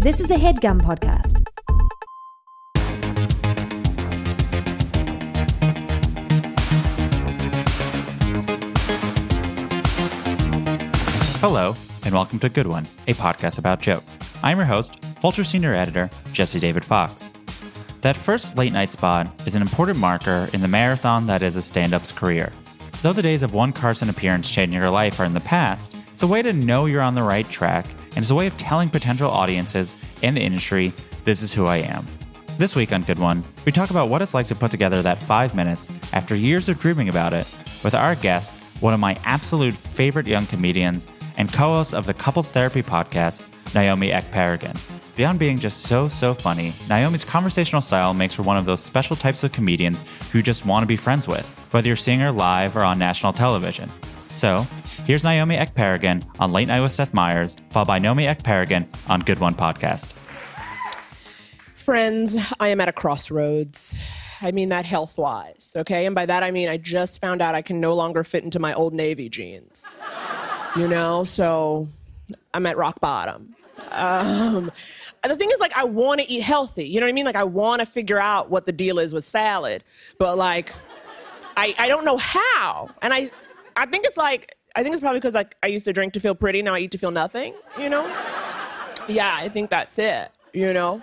This is a headgum podcast. Hello, and welcome to Good One, a podcast about jokes. I'm your host, Vulture Senior Editor, Jesse David Fox. That first late night spot is an important marker in the marathon that is a stand up's career. Though the days of one Carson appearance changing your life are in the past, it's a way to know you're on the right track, and it's a way of telling potential audiences and the industry, this is who I am. This week on Good One, we talk about what it's like to put together that five minutes after years of dreaming about it with our guest, one of my absolute favorite young comedians and co host of the Couples Therapy podcast, Naomi Ekperigin. Beyond being just so, so funny, Naomi's conversational style makes her one of those special types of comedians who you just want to be friends with, whether you're seeing her live or on national television. So, here's Naomi Ekperigin on Late Night with Seth Meyers, followed by Naomi Ekperigin on Good One Podcast. Friends, I am at a crossroads. I mean that health wise, okay? And by that I mean I just found out I can no longer fit into my old Navy jeans. You know, so I'm at rock bottom. Um, the thing is, like, I want to eat healthy. You know what I mean? Like, I want to figure out what the deal is with salad, but like, I, I don't know how. And I, I think it's like, I think it's probably because like I used to drink to feel pretty, now I eat to feel nothing. You know? Yeah, I think that's it. You know?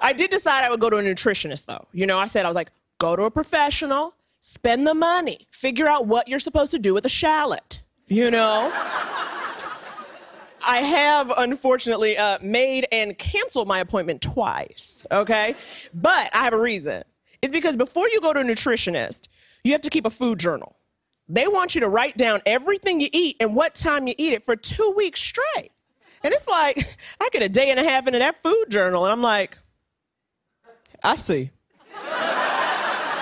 I did decide I would go to a nutritionist, though. You know, I said I was like, go to a professional, spend the money, figure out what you're supposed to do with a shallot. You know? I have unfortunately uh, made and canceled my appointment twice, okay? But I have a reason. It's because before you go to a nutritionist, you have to keep a food journal. They want you to write down everything you eat and what time you eat it for two weeks straight. And it's like, I get a day and a half into that food journal, and I'm like, I see.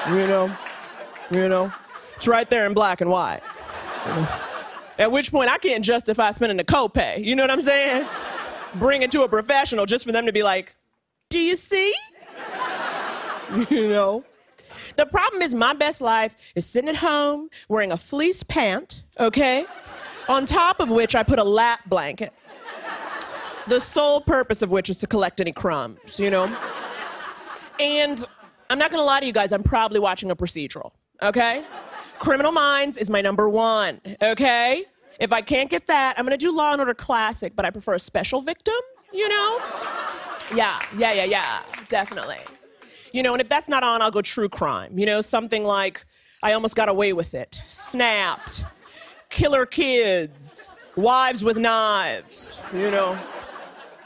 you know, you know, it's right there in black and white. At which point, I can't justify spending the copay. You know what I'm saying? Bring it to a professional just for them to be like, do you see? you know? The problem is, my best life is sitting at home wearing a fleece pant, okay? On top of which, I put a lap blanket. The sole purpose of which is to collect any crumbs, you know? And I'm not gonna lie to you guys, I'm probably watching a procedural, okay? Criminal Minds is my number one, okay? If I can't get that, I'm gonna do Law and Order Classic, but I prefer a special victim, you know? Yeah, yeah, yeah, yeah, definitely. You know, and if that's not on, I'll go true crime. You know, something like I almost got away with it, snapped, killer kids, wives with knives, you know,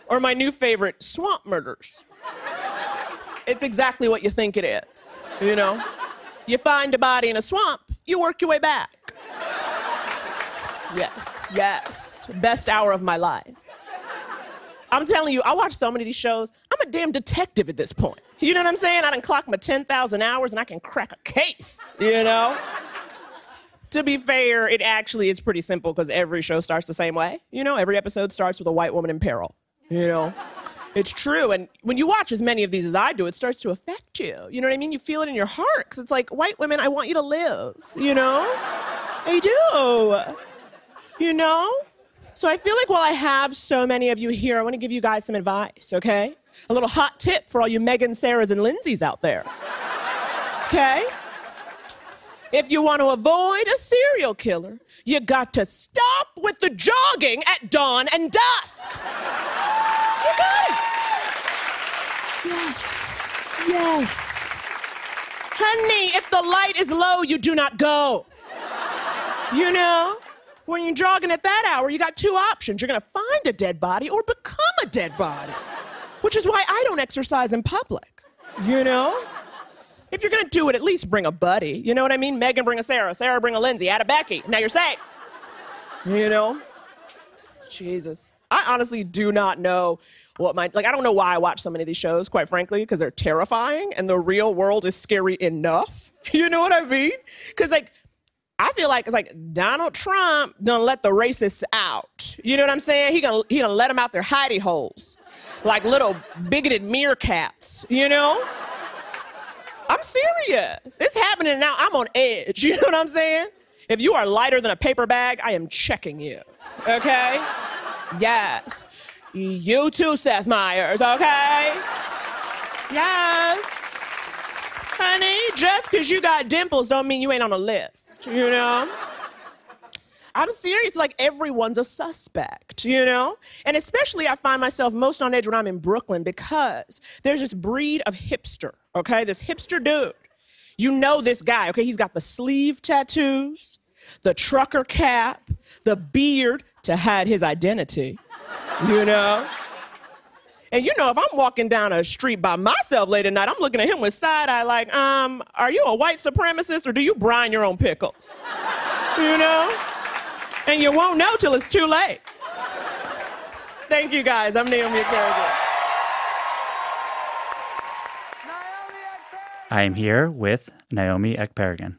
or my new favorite, swamp murders. It's exactly what you think it is, you know? You find a body in a swamp, you work your way back. Yes, yes. Best hour of my life. I'm telling you, I watch so many of these shows. I'm a damn detective at this point. You know what I'm saying? I done clock my 10,000 hours and I can crack a case, you know? to be fair, it actually is pretty simple because every show starts the same way. You know, every episode starts with a white woman in peril. You know? It's true. And when you watch as many of these as I do, it starts to affect you. You know what I mean? You feel it in your heart. Because it's like, white women, I want you to live. You know? I do. You know? So I feel like while I have so many of you here, I want to give you guys some advice, okay? A little hot tip for all you Megan, Sarahs, and Lindsays out there. Okay? If you want to avoid a serial killer, you got to stop with the jogging at dawn and dusk. You got it. Yes. Yes. Honey, if the light is low, you do not go. You know? When you're jogging at that hour, you got two options. You're gonna find a dead body or become a dead body. Which is why I don't exercise in public. You know? If you're gonna do it, at least bring a buddy. You know what I mean? Megan bring a Sarah, Sarah bring a Lindsay, add a Becky. Now you're safe. You know? Jesus. I honestly do not know what my like I don't know why I watch so many of these shows, quite frankly, because they're terrifying and the real world is scary enough. You know what I mean? Because like I feel like it's like Donald Trump done let the racists out. You know what I'm saying? He gonna he gonna let them out their hidey holes, like little bigoted meerkats. You know? I'm serious. It's happening now. I'm on edge. You know what I'm saying? If you are lighter than a paper bag, I am checking you. Okay? Yes. You too, Seth Meyers, okay? Yes. Honey, just because you got dimples don't mean you ain't on a list, you know? I'm serious, like everyone's a suspect, you know? And especially I find myself most on edge when I'm in Brooklyn because there's this breed of hipster, okay? This hipster dude. You know this guy, okay? He's got the sleeve tattoos, the trucker cap, the beard to hide his identity, you know? And you know, if I'm walking down a street by myself late at night, I'm looking at him with side eye, like, um, are you a white supremacist or do you brine your own pickles? You know? And you won't know till it's too late. Thank you guys. I'm Naomi Ekperigin. I am here with Naomi Ekperigin.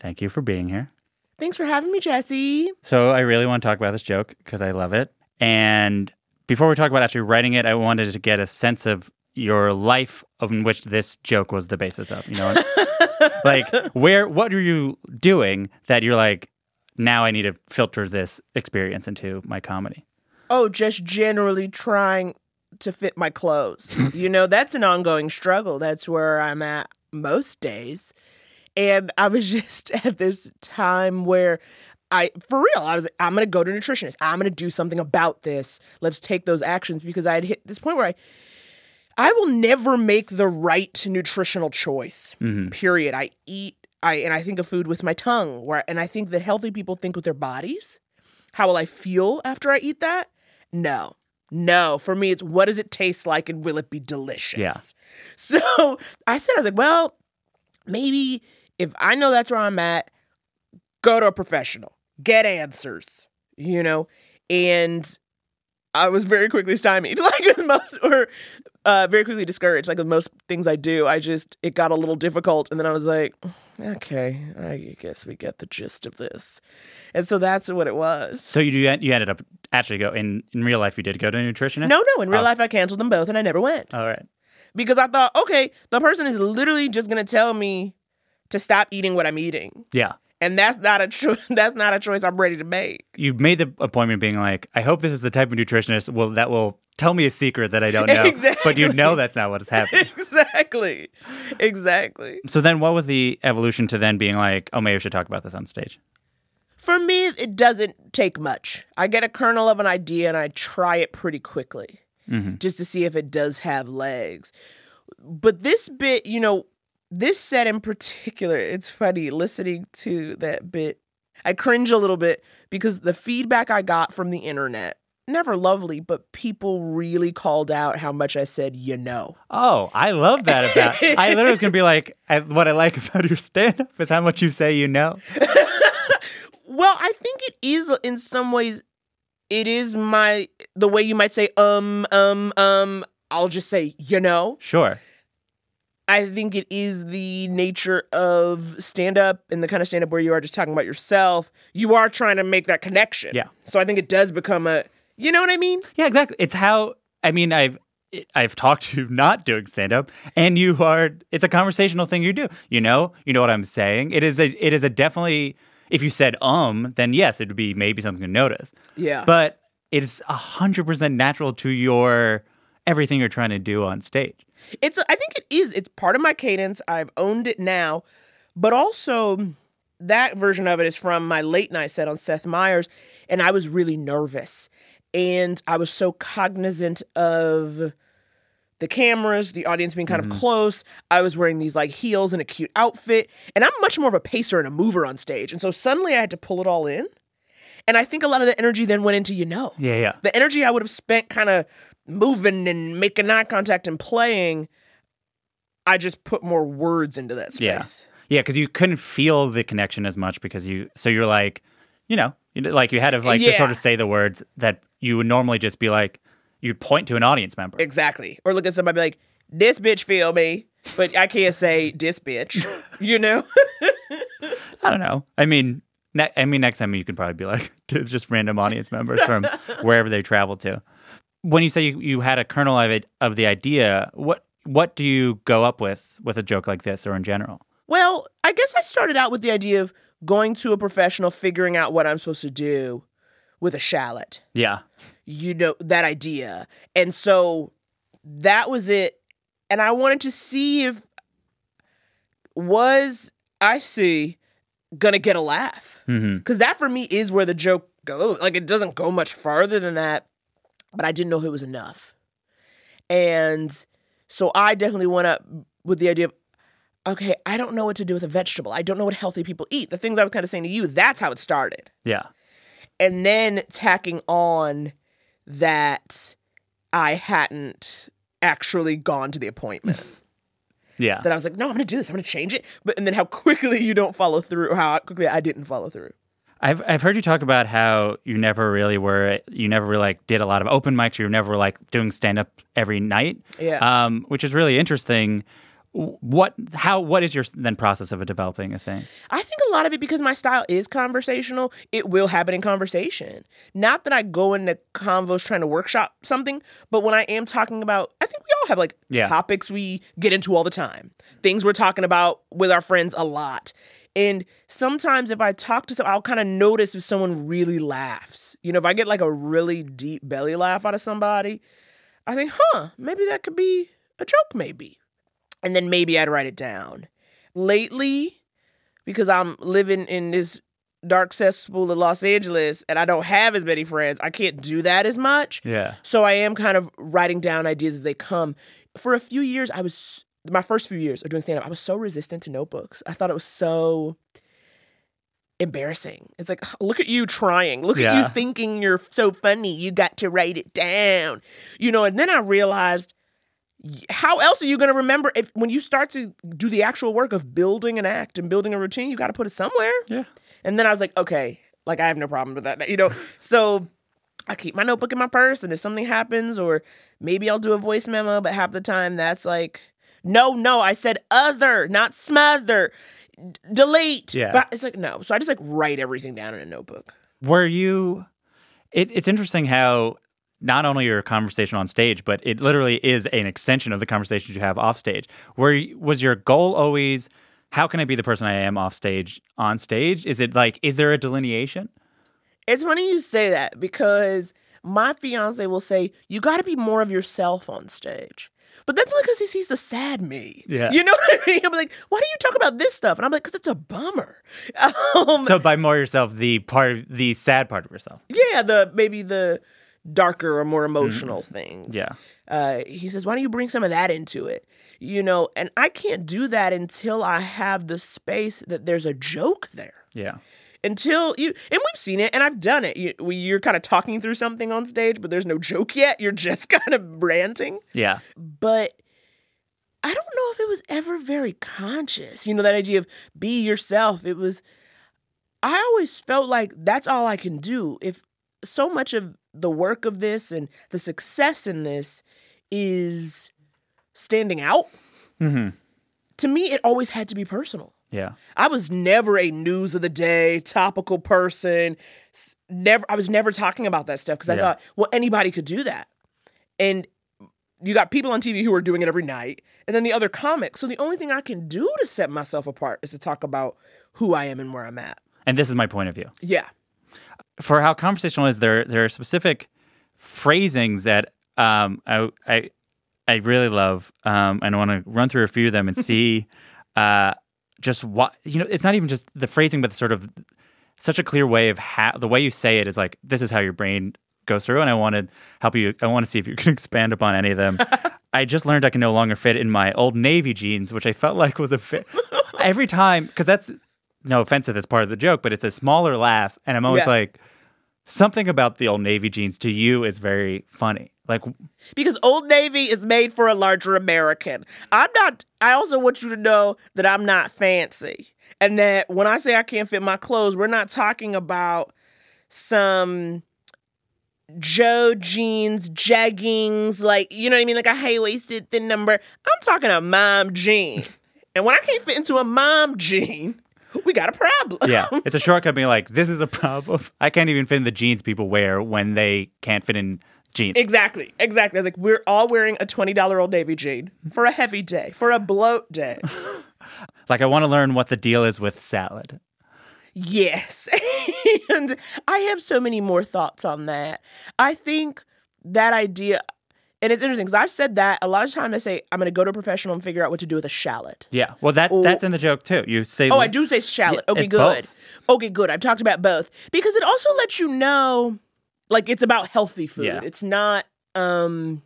Thank you for being here. Thanks for having me, Jesse. So I really want to talk about this joke because I love it. And before we talk about actually writing it, I wanted to get a sense of your life in which this joke was the basis of. You know, like where, what are you doing that you're like, now I need to filter this experience into my comedy? Oh, just generally trying to fit my clothes. you know, that's an ongoing struggle. That's where I'm at most days. And I was just at this time where I, for real, I was like, I'm going to go to a nutritionist. I'm going to do something about this. Let's take those actions because I had hit this point where I, I will never make the right nutritional choice. Mm-hmm. Period. I eat, I and I think of food with my tongue. Where and I think that healthy people think with their bodies. How will I feel after I eat that? No. No, for me, it's what does it taste like and will it be delicious? Yeah. So I said, I was like, well, maybe if I know that's where I'm at, go to a professional, get answers, you know? And I was very quickly stymied, like with most, or uh, very quickly discouraged. Like with most things I do, I just, it got a little difficult. And then I was like, okay, I guess we get the gist of this. And so that's what it was. So you you ended up actually go in in real life. You did go to a nutritionist. No, no, in real Oh. life, I canceled them both and I never went. All right. because I thought, okay, the person is literally just gonna tell me to stop eating what I'm eating, Yeah. And that's not a cho- that's not a choice I'm ready to make. You made the appointment being like, I hope this is the type of nutritionist will that will tell me a secret that I don't know. exactly. But you know that's not what is happening. exactly, exactly. so then what was the evolution to then being like, oh maybe we should talk about this on stage? For me, it doesn't take much. I get a kernel of an idea and I try it pretty quickly, mm-hmm. just to see if it does have legs. But this bit, you know, this set in particular, it's funny listening to that bit. I cringe a little bit because the feedback I got from the internet, never lovely, but people really called out how much I said, you know. Oh, I love that about I literally was gonna be like I, what I like about your stand up is how much you say you know. Well, I think it is in some ways. It is my the way you might say um um um. I'll just say you know. Sure. I think it is the nature of stand up and the kind of stand up where you are just talking about yourself. You are trying to make that connection. Yeah. So I think it does become a. You know what I mean? Yeah, exactly. It's how I mean I've I've talked to you not doing stand up and you are it's a conversational thing you do. You know, you know what I'm saying? It is a it is a definitely if you said um, then yes, it would be maybe something to notice. Yeah. But it's a hundred percent natural to your everything you're trying to do on stage. It's I think it is. It's part of my cadence. I've owned it now, but also that version of it is from my late night set on Seth Meyers, and I was really nervous, and I was so cognizant of the cameras, the audience being kind of mm-hmm. close. I was wearing these like heels and a cute outfit, and I'm much more of a pacer and a mover on stage, and so suddenly I had to pull it all in. And I think a lot of the energy then went into you know Yeah, yeah. the energy I would have spent kind of moving and making eye contact and playing, I just put more words into that Yeah. space. Yeah, because you couldn't feel the connection as much because you so you're like, you know, like you had to like just sort of say the words that you would normally just be like you'd point to an audience member. Exactly. Or look at somebody be like, this bitch feel me, but I can't say this bitch, you know? I don't know. I mean, ne- I mean, next time you could probably be like to just random audience members from wherever they travel to. When you say you, you had a kernel of it of the idea, what what do you go up with with a joke like this or in general? Well, I guess I started out with the idea of going to a professional, figuring out what I'm supposed to do with a shallot. Yeah. You know, that idea. And so that was it. And I wanted to see if was I see gonna get a laugh. hmm Because that for me is where the joke goes. Like it doesn't go much farther than that, but I didn't know if it was enough. And so I definitely went up with the idea of, okay, I don't know what to do with a vegetable. I don't know what healthy people eat. The things I was kind of saying to you, that's how it started. Yeah. And then tacking on that I hadn't actually gone to the appointment. Yeah. that I was like, no, I'm gonna do this. I'm gonna change it. But and then how quickly you don't follow through, or how quickly I didn't follow through. I've I've heard you talk about how you never really were you never really like did a lot of open mics. You were never like doing stand up every night. Yeah. Um, which is really interesting. What how what is your then process of developing a thing? I think a lot of it because my style is conversational, it will happen in conversation. Not that I go into convos trying to workshop something, but when I am talking about, I think we all have like Yeah. topics we get into all the time, things we're talking about with our friends a lot. And sometimes if I talk to someone, I'll kind of notice if someone really laughs. You know, if I get like a really deep belly laugh out of somebody, I think, huh, maybe that could be a joke, maybe. And then maybe I'd write it down. Lately, because I'm living in this dark cesspool of Los Angeles and I don't have as many friends, I can't do that as much. Yeah. So I am kind of writing down ideas as they come. For a few years, I was my first few years of doing stand up, I was so resistant to notebooks. I thought it was so embarrassing. It's like, look at you trying. Look at you thinking you're so funny. You got to write it down. You know, and then I realized how else are you going to remember if when you start to do the actual work of building an act and building a routine, you got to put it somewhere. Yeah. And then I was like, okay, like I have no problem with that. You know, so I keep my notebook in my purse, and if something happens, or maybe I'll do a voice memo, but half the time that's like, no, no, I said other, not smother, D- delete. Yeah. But it's like no. So I just like write everything down in a notebook. Were you? It, it's interesting how not only your conversation on stage, but it literally is an extension of the conversations you have off stage. Where was your goal always? How can I be the person I am off stage? On stage, is it like? Is there a delineation? It's funny you say that because my fiance will say, You got to be more of yourself on stage. But that's only because he sees the sad me. Yeah. You know what I mean? I'm like, Why do you talk about this stuff? And I'm like, Because it's a bummer. Um, So by more yourself, the part, of, the sad part of yourself. yeah, the maybe the darker or more emotional things. Yeah. Uh, he says, Why don't you bring some of that into it? You know, and I can't do that until I have the space that there's a joke there Yeah. Until you and we've seen it and i've done it. You, you're kind of talking through something on stage but there's no joke yet. You're just kind of ranting. Yeah. but i don't know if it was ever very conscious you know that idea of be yourself. It was i always felt like that's all i can do. If so much of the work of this and the success in this is standing out hmm to me it always had to be personal Yeah. I was never a news of the day topical person. Never, I was never talking about that stuff because I Yeah. thought, well, anybody could do that. And you got people on TV who are doing it every night, and then the other comics. So the only thing I can do to set myself apart is to talk about who I am and where I'm at. And this is my point of view. Yeah, for how conversational is there there are specific phrasings that um I I I really love um and I want to run through a few of them and see uh just what you know it's not even just the phrasing but the sort of such a clear way of how the way you say it is like this is how your brain goes through and I want to help you I want to see if you can expand upon any of them. I just learned I can no longer fit in my old navy jeans which I felt like was a fit every time cuz that's no offense to this part of the joke but it's a smaller laugh and I'm always Yeah. like something about the old navy jeans to you is very funny. Like because Old Navy is made for a larger American. I'm not. I also want you to know that I'm not fancy, and that when I say I can't fit my clothes, we're not talking about some Joe jeans, jeggings, like you know what I mean, like a high waisted thin number. I'm talking a mom jean, and when I can't fit into a mom jean, we got a problem. yeah, it's a shortcut being like this is a problem. I can't even fit in the jeans people wear when they can't fit in jeans. Exactly, exactly. I was like, we're all wearing a twenty dollar Old Navy jean for a heavy day, for a bloat day. Like I want to learn what the deal is with salad. Yes. and I have so many more thoughts on that. I think that idea, and it's interesting because I've said that a lot of times I say, I'm going to go to a professional and figure out what to do with a shallot. Yeah. Well, that's that's in the joke too. You say Oh, I do say shallot. Yeah, okay, it's good. both. Okay, good. I've talked about both because it also lets you know, like, it's about healthy food. Yeah. It's not um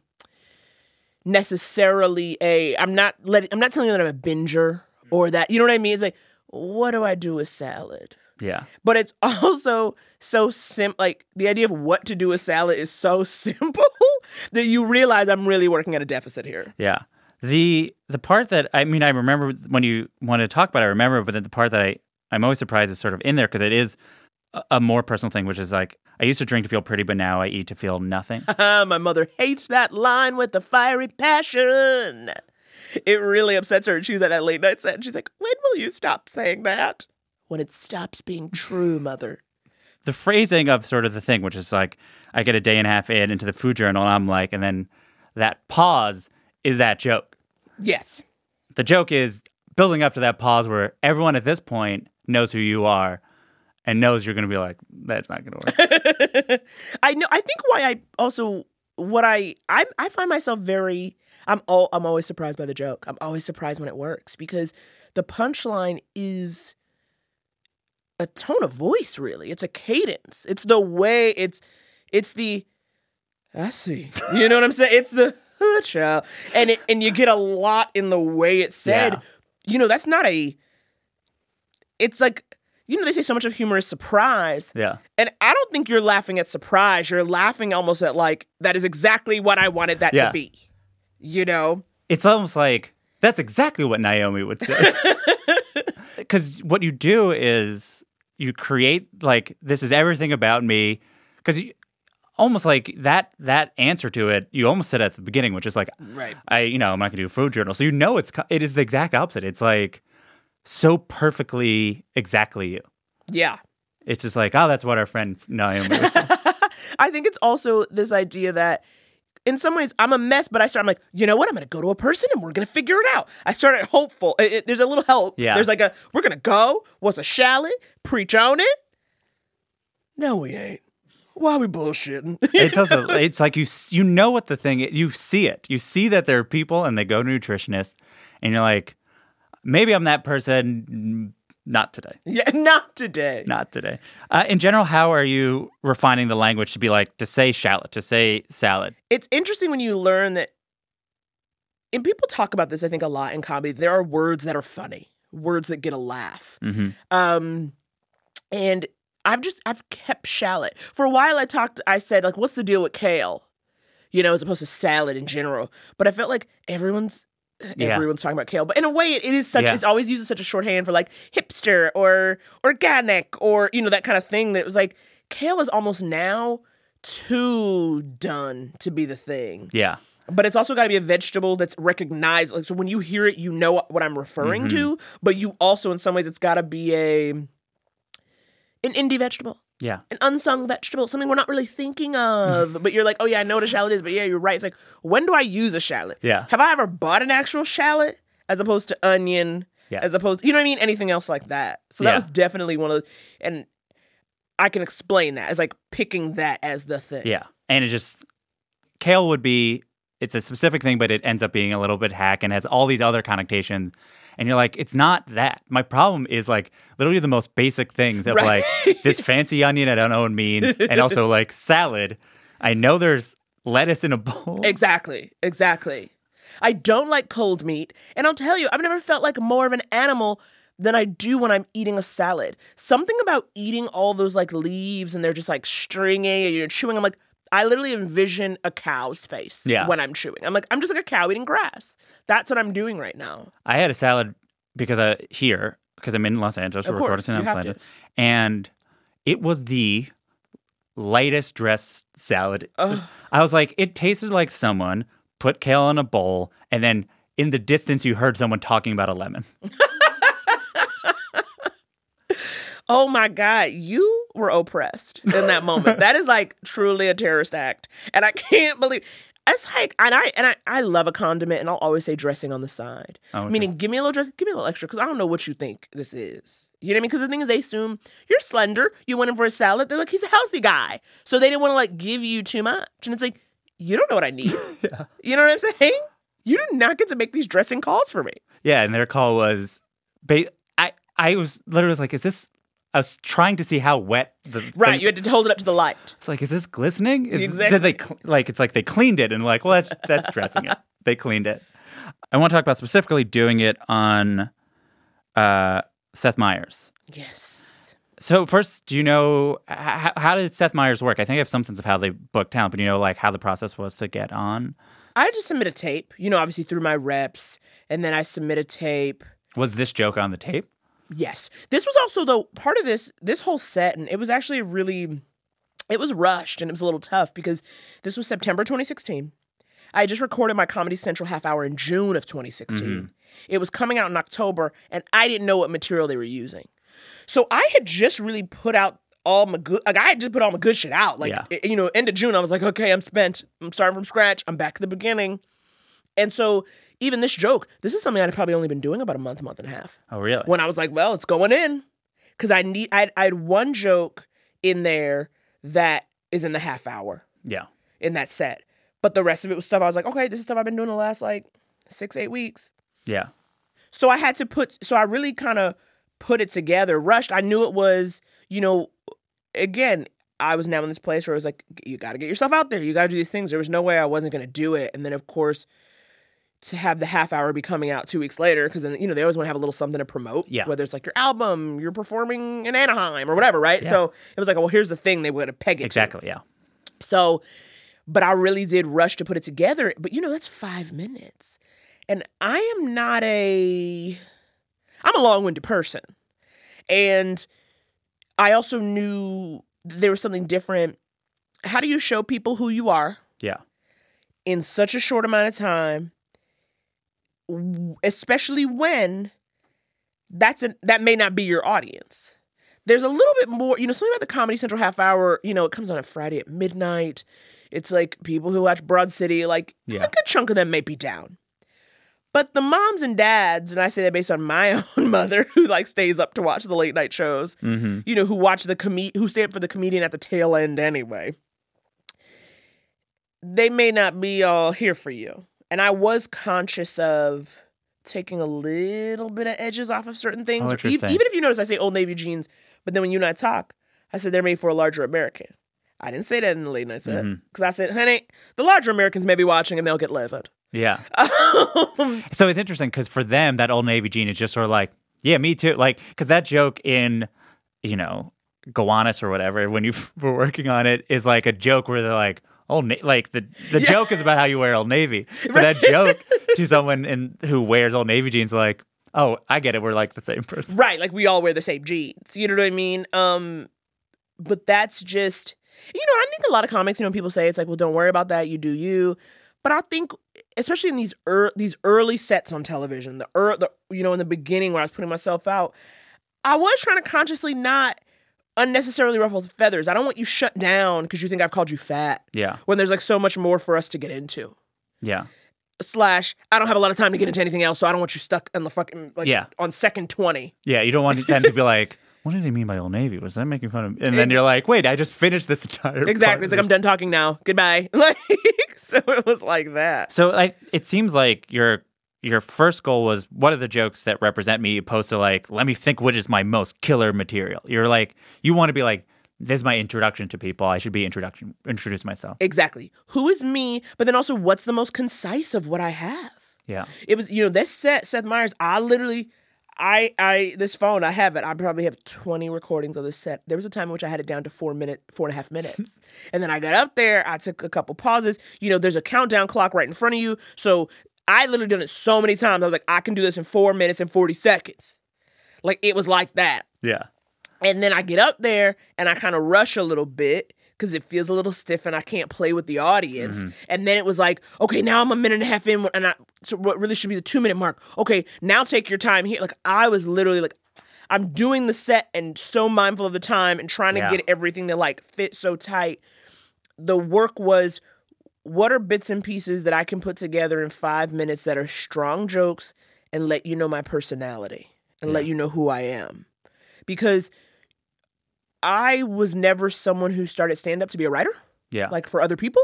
necessarily a. I'm not letting. I'm not telling you that I'm a binger or that. You know what I mean? It's like, what do I do with salad? Yeah. But it's also so sim. Like the idea of what to do with salad is so simple that you realize I'm really working at a deficit here. Yeah. The the part that I mean I remember when you wanted to talk about it, I remember, but then the part that I I'm always surprised is sort of in there because it is a, a more personal thing, which is like I used to drink to feel pretty, but now I eat to feel nothing. My mother hates that line with the fiery passion. It really upsets her. She was at that late night set. And she's like, when will you stop saying that? When it stops being true, mother. the phrasing of sort of the thing, which is like I get a day and a half in into the food journal, and I'm like, and then that pause is that joke. Yes. The joke is building up to that pause where everyone at this point knows who you are and knows you're going to be like, that's not going to work. I know. I think why I also what I I I find myself very. I'm all I'm always surprised by the joke. I'm always surprised when it works because the punchline is a tone of voice. Really, it's a cadence. It's the way. It's it's the. I see. You know what I'm saying? It's the "Huh, child," and it, and you get a lot in the way it's said. Yeah. You know, that's not a. It's like you know they say so much of humor is surprise. yeah. And I don't think you're laughing at surprise. You're laughing almost at like that is exactly what I wanted that Yeah. to be. You know? It's almost like that's exactly what Naomi would say. Because what you do is you create like this is everything about me. Because you almost like that that answer to it, you almost said at the beginning, which is like, Right. I you know I'm not gonna do a food journal, so you know it's it is the exact opposite. It's like so perfectly exactly you. Yeah. It's just like oh that's what our friend Naomi. I think it's also this idea that in some ways I'm a mess, but I start, I'm like, you know what? I'm going to go to a person and we're going to figure it out. I started hopeful. It- it- there's a little help. Yeah. There's like a, we're going to go. What's a shallot? Preach on it. No, we ain't. Why are we bullshitting? it's also it's like you you know what the thing is. You see it. You see that there are people and they go to nutritionists, and you're like, maybe I'm that person. Not today. yeah, not today. Not today. Uh, in general, how are you refining the language to be like to say shallot, to say salad? it's interesting when you learn that and people talk about this i think a lot in comedy there are words that are funny words that get a laugh Mm-hmm. um and i've just i've kept shallot for a while i talked i said like what's the deal with kale you know as opposed to salad in general but i felt like everyone's Yeah. everyone's talking about kale but in a way it, is such Yeah. it's always used as such a shorthand for like hipster or organic or you know that kind of thing that was like kale is almost now too done to be the thing Yeah. but it's also got to be a vegetable that's recognized. Like, so when you hear it, you know what I'm referring mm-hmm. to. But you also, in some ways, it's got to be a an indie vegetable, Yeah. an unsung vegetable, something we're not really thinking of. but you're like, oh yeah, I know what a shallot is. But yeah, you're right. It's like, when do I use a shallot? Yeah. Have I ever bought an actual shallot as opposed to onion? Yes. As opposed, you know what I mean? Anything else like that. So that Yeah. was definitely one of, the, and I can explain that It's like picking that as the thing. Yeah. And it just kale would be it's a specific thing, but it ends up being a little bit hack and has all these other connotations. And you're like, it's not that. My problem is like literally the most basic things of Right. like this fancy onion I don't know what means. and also like salad. I know there's lettuce in a bowl. Exactly. Exactly. I don't like cold meat. And I'll tell you, I've never felt like more of an animal than I do when I'm eating a salad. Something about eating all those like leaves and they're just like stringy and you're chewing. I'm like, I literally envision a cow's face Yeah. when I'm chewing. I'm like, I'm just like a cow eating grass. That's what I'm doing right now. I had a salad because I here because I'm in Los Angeles. Of We're course, recording in Los. Angeles, and it was the lightest dressed salad. Ugh. I was like, it tasted like someone put kale in a bowl, and then in the distance you heard someone talking about a lemon. Oh my God, you were oppressed in that moment. that is like truly a terrorist act. And I can't believe it's like, and I and I, I love a condiment, and I'll always say dressing on the side. Oh, Meaning, give me a little dress, give me a little extra, because I don't know what you think this is. You know what I mean? Because the thing is, they assume you're slender. You went in for a salad. They're like, he's a healthy guy, so they didn't want to like give you too much. And it's like, you don't know what I need. You know what I'm saying? You do not get to make these dressing calls for me. Yeah, and their call was, ba- I I was literally like, is this? I was trying to see how wet the Right? thing- You had to hold it up to the light. It's like, is this glistening? Is, Exactly. Did they like? It's like they cleaned it and like, well, that's that's dressing it. They cleaned it. I want to talk about specifically doing it on uh, Seth Meyers. Yes. So first, do you know how, how did Seth Meyers work? I think I have some sense of how they booked talent, but you know, like how the process was to get on. I just submit a tape. You know, obviously through my reps, and then I submit a tape. Was this joke on the tape? Yes. This was also though part of this this whole set and it was actually really it was rushed and it was a little tough because this was September 2016. I had just recorded my Comedy Central half hour in June of 2016. Mm-hmm. It was coming out in October and I didn't know what material they were using. So I had just really put out all my good like I had just put all my good shit out. Like Yeah. i- you know, end of June I was like, okay, I'm spent. I'm starting from scratch. I'm back at the beginning. And so even this joke, this is something I'd probably only been doing about a month, month and a half Oh, really? when I was like, well, it's going in. Cause I need I I had one joke in there that is in the half hour yeah. in that set. But the rest of it was stuff I was like, okay, this is stuff I've been doing the last like six, eight weeks. Yeah. So I had to put so I really kind of put it together, rushed. I knew it was, you know, again, I was now in this place where it was like, you gotta get yourself out there. You gotta do these things. There was no way I wasn't gonna do it. And then of course, to have the half hour be coming out two weeks later, because then you know they always want to have a little something to promote. Yeah. Whether it's like your album, you're performing in Anaheim or whatever, right? So it was like, well, here's the thing they would have peg it to. Exactly. Yeah. So, but I really did rush to put it together. But you know, that's five minutes. And I am not a, I'm a long winded person. And I also knew there was something different. How do you show people who you are Yeah. in such a short amount of time? Especially when that's a, that may not be your audience. There's a little bit more, you know, something about the Comedy Central half hour, you know, it comes on a Friday at midnight. It's like people who watch Broad City, like Yeah. a good chunk of them may be down. But the moms and dads, and I say that based on my own mother who like stays up to watch the late night shows, Mm-hmm. you know, who watch the com- who stay up for the comedian at the tail end anyway. They may not be all here for you. And I was conscious of taking a little bit of edges off of certain things. Oh, E- even if you notice I say old navy jeans, but then when you and I talk, I said they're made for a larger American. I didn't say that in the late night set mm-hmm. because I said, honey, the larger Americans may be watching and they'll get livid. Yeah. Um, so it's interesting because for them, that old Navy jean is just sort of like, yeah, me too. Like, because that joke in, you know, Gowanus or whatever, when you were working on it, is like a joke where they're like, Old Na- like the the Yeah. joke is about how you wear Old Navy, but that joke to someone in who wears Old Navy jeans, like, oh, I get it, we're like the same person. Right, like we all wear the same jeans. You know what I mean? Um but that's just you know, I think a lot of comics, you know, people say it's like, well, don't worry about that, you do you. But I think especially in these er- these early sets on television, the, er- the you know, in the beginning where I was putting myself out, I was trying to consciously not unnecessarily ruffled feathers. I don't want you shut down because you think I've called you fat Yeah, when there's like so much more for us to get into. yeah, Slash, I don't have a lot of time to get into anything else, so I don't want you stuck in the fucking like Yeah. on second twenty. yeah. You don't want them to be like, what do they mean by Old Navy? Was that making fun of? me? And then you're like, wait, I just finished this entire. Exactly. It's like I'm done talking now. Goodbye. Like so it was like that. So I, it seems like your your first goal was what are the jokes that represent me, opposed to like let me think which is my most killer material. You're like you want to be like this is my introduction to people. I should be introduction introduce myself. Exactly. Who is me? But then also what's the most concise of what I have? Yeah, It was, you know, this set, Seth Meyers, I literally I I this phone, I have it. I probably have 20 recordings of this set. There was a time in which I had it down to four minute, four and a half minutes. and then I got up there, I took a couple pauses. You know, there's a countdown clock right in front of you. So I literally done it so many times. I was like, I can do this in four minutes and 40 seconds. Like it was like that. yeah, And then I get up there and I kind of rush a little bit because it feels a little stiff and I can't play with the audience. Mm-hmm. And then it was like, okay, now I'm a minute and a half in, and I so what really should be the two minute mark. Okay, now take your time here. Like I was literally like, I'm doing the set and so mindful of the time and trying to Yeah. get everything to like fit so tight. The work was what are bits and pieces that I can put together in five minutes that are strong jokes and let you know my personality and let you know who I am? Because I was never someone who started stand up to be a writer, Yeah. like for other people.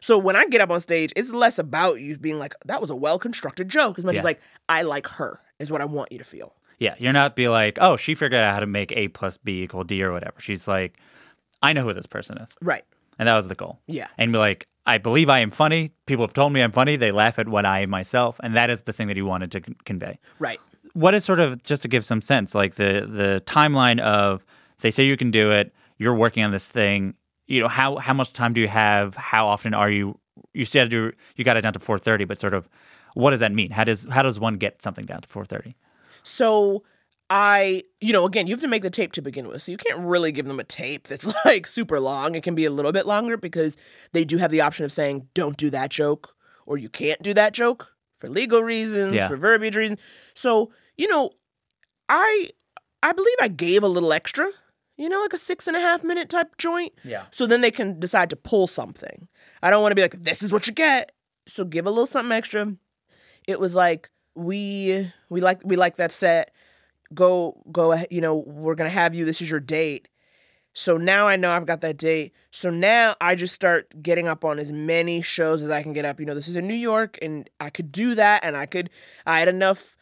So when I get up on stage, it's less about you being like, that was a well constructed joke, as much Yeah. as like, I like her, is what I want you to feel. yeah. You're not be like, oh, she figured out how to make A plus B equal D or whatever. She's like, I know who this person is. Right. And that was the goal. Yeah. And be like, I believe I am funny. People have told me I'm funny. They laugh at what I am myself. And that is the thing that he wanted to con- convey. Right. What is sort of, just to give some sense, like the, the timeline of they say you can do it, you're working on this thing, you know, how, how much time do you have? How often are you, you said you, you got it down to 4.30, but sort of, what does that mean? How does, how does one get something down to 4.30? So I, you know, again, you have to make the tape to begin with. So you can't really give them a tape that's like super long. It can be a little bit longer because they do have the option of saying, don't do that joke or you can't do that joke for legal reasons, Yeah. for verbiage reasons. So, you know, I I believe I gave a little extra, you know, like a six and a half minute type joint. Yeah. So then they can decide to pull something. I don't want to be like, this is what you get. So give a little something extra. It was like we we like we like that set. Go go you know, we're gonna have you. This is your date. So now I know I've got that date. So now I just start getting up on as many shows as I can get up. You know, this is in New York and I could do that and I could I had enough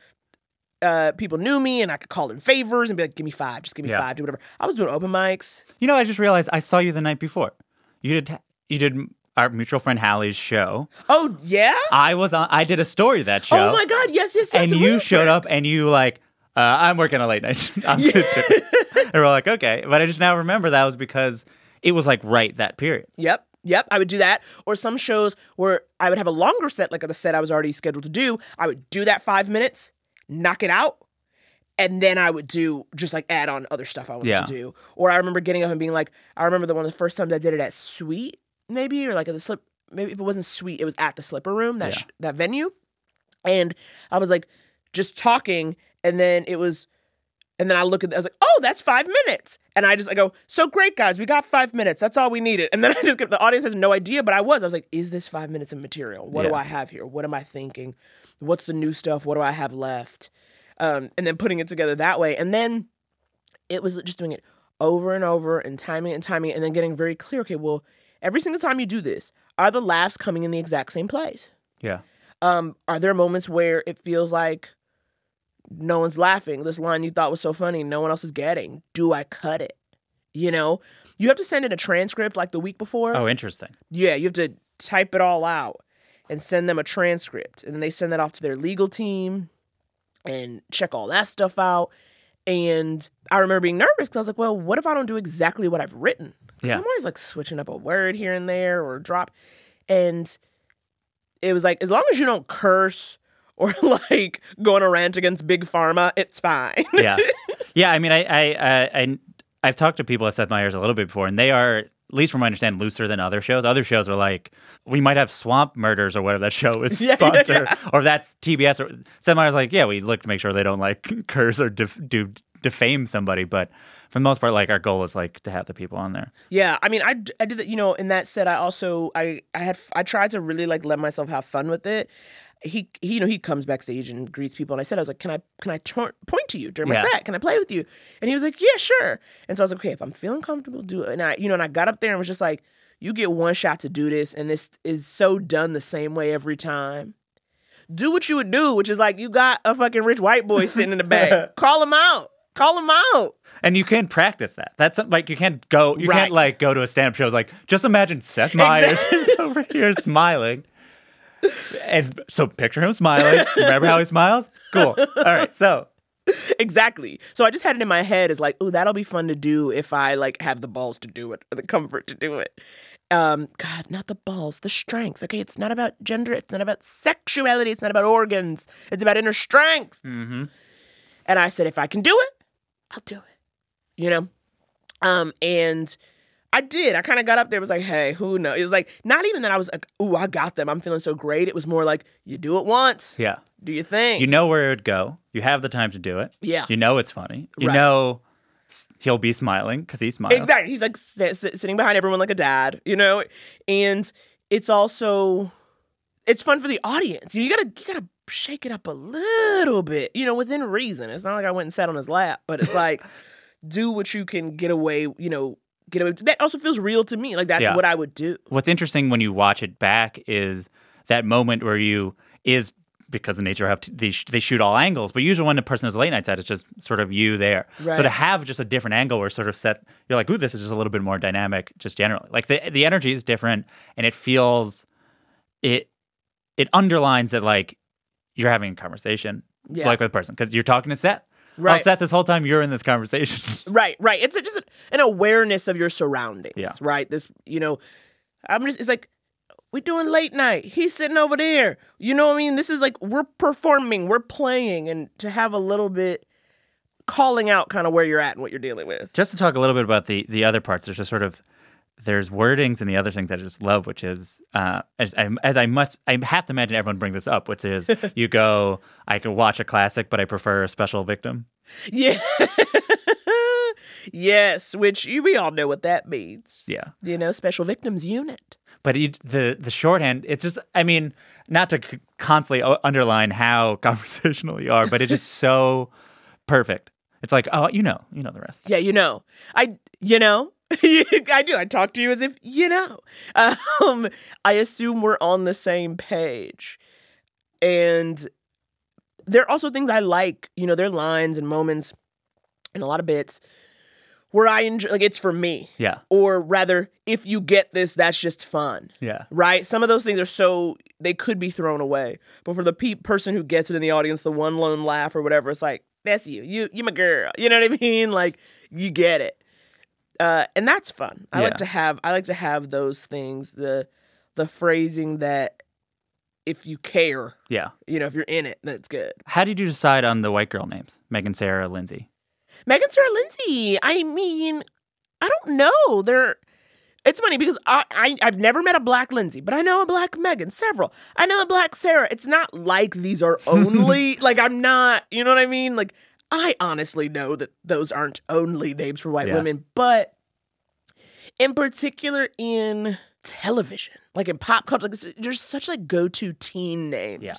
uh people knew me and I could call in favors and be like, give me five, just give me Yeah. five, do whatever. I was doing open mics. You know, I just realized I saw you the night before. You did, you did our mutual friend Hallie's show. Oh yeah? I was on, I did a story that show. Oh my god, yes, yes, yes. and you showed up and you like uh, i'm working a late night i'm good too and we're like okay but i just now remember that was because it was like right that period Yep. Yep. I would do that. Or some shows where I would have a longer set, like the set I was already scheduled to do. I would do that five minutes, knock it out, and then I would do just like add on other stuff I wanted Yeah. to do. Or I remember getting up and being like, I remember the one of the first times I did it at Sweet, maybe, or like at the slip. Maybe if it wasn't Sweet, it was at the Slipper Room, that Yeah. sh- that venue, and I was like just talking, and then it was and then I look at I was like, oh, that's five minutes. And I just I go, so great, guys, we got five minutes. That's all we needed. And then I just get the audience has no idea, but I was. I was like, is this five minutes of material? What do I have here? What am I thinking? What's the new stuff? What do I have left? Um, and then putting it together that way. And then it was just doing it over and over and timing and timing and then getting very clear. Okay, well, every single time you do this, are the laughs coming in the exact same place? yeah Um, are there moments where it feels like no one's laughing? This line you thought was so funny, no one else is getting. Do I cut it? You know, you have to send in a transcript like the week before. oh interesting Yeah, you have to type it all out and send them a transcript. And then they send that off to their legal team and check all that stuff out. And I remember being nervous because I was like, well, what if I don't do exactly what I've written? Yeah. I'm always like switching up a word here and there or drop. And it was like, as long as you don't curse or like go on a rant against Big Pharma, it's fine. yeah yeah i mean i i i, I i've talked to people at seth meyers a little bit before and they are at least from what I understand, looser than other shows. Other shows are like, we might have Swamp Murders or whatever that show is Yeah, yeah, sponsor, or that's TBS. Or Seth Meyers like, yeah, we look to make sure they don't like curse or def- do defame somebody, but for the most part, like our goal is like to have the people on there. Yeah, I mean, I did that. You know, in that set, I also I I had I tried to really like let myself have fun with it. He, he you know he comes backstage and greets people, and I said I was like, can I can I point to you during my Yeah. set? Can I play with you? And he was like, yeah, sure. And so I was like, okay, if I'm feeling comfortable, do it. And I you know, and I got up there and was just like, you get one shot to do this, and this is so done the same way every time. Do what you would do, which is like you got a fucking rich white boy sitting in the back. Call him out. Call him out. And you can't practice that. That's like you can't go. You Right. can't like go to a stand-up show. It's like just imagine Seth Meyers is over here smiling, and so picture him smiling. Remember how he smiles? Cool. All right. So exactly. So I just had it in my head as like, oh, that'll be fun to do if I like have the balls to do it, or the comfort to do it. Um, God, not the balls, the strength. Okay, it's not about gender. It's not about sexuality. It's not about organs. It's about inner strength. hmm And I said, if I can do it, I'll do it. You know, um, and I did. I kind of got up there. Was like, hey, who knows? It was like not even that I was like, ooh, I got them. I'm feeling so great. It was more like, you do it once. yeah, Do your thing. you know where it would go. You have the time to do it. Yeah. You know it's funny. You Right. know he'll be smiling because he smiles. Exactly. He's like s- s- sitting behind everyone like a dad, you know? And it's also it's fun for the audience. You gotta you gotta shake it up a little bit, you know, within reason. It's not like I went and sat on his lap, but it's like do what you can get away, you know, get away. That also feels real to me. Like that's Yeah. what I would do. What's interesting when you watch it back is that moment where you is because the nature of they, sh- they shoot all angles, but usually when a person is late night set, it's just sort of you there. So to have just a different angle where sort of set, you're like, ooh, this is just a little bit more dynamic, just generally. Like the the energy is different, and it feels it it underlines that like you're having a conversation Yeah. like with a person because you're talking to Seth. Well, Right. Seth, this whole time you're in this conversation. Right, right. It's a, just an awareness of your surroundings. Yeah. Right. This, you know, I'm just. It's like we're doing late night. He's sitting over there. You know what I mean? This is like we're performing, we're playing, and to have a little bit calling out kind of where you're at and what you're dealing with. just to talk a little bit about the the other parts there's just sort of there's wordings and the other thing that I just love, which is uh, as I as I must I have to imagine everyone bring this up, which is you go I could watch a classic, but I prefer a special victim. Yeah. yes, which you, we all know what that means. Yeah, You know, special victims unit. but you, the the shorthand it's just I mean not to c- constantly underline how conversational you are, but it's just so perfect. It's like oh you know you know the rest. Yeah, you know. I, you know, I do. I talk to you as if you know. Um, I assume we're on the same page, and there are also things I like. You know, there are lines and moments, and a lot of bits where I enjoy. Like it's for me, Yeah, or rather, if you get this, that's just fun. yeah, Right? Some of those things are so they could be thrown away, but for the pe- person who gets it in the audience, the one lone laugh or whatever, it's like that's you. You You're my girl. You know what I mean? Like you get it, uh, and that's fun. I Yeah. like to have I like to have those things. The the phrasing that if you care, yeah. you know, if you're in it, then it's good. How did you decide on the white girl names? Megan, Sarah, Lindsay. Megan Sarah Lindsay. I mean, I don't know. They're it's funny because I, I I've never met a black Lindsay, but I know a black Megan, several. I know a black Sarah. It's not like these are only like I'm not, you know what I mean? Like I honestly know that those aren't only names for white Yeah. women, but in particular in television, like in pop culture, like, there's such like go-to teen names. Yeah.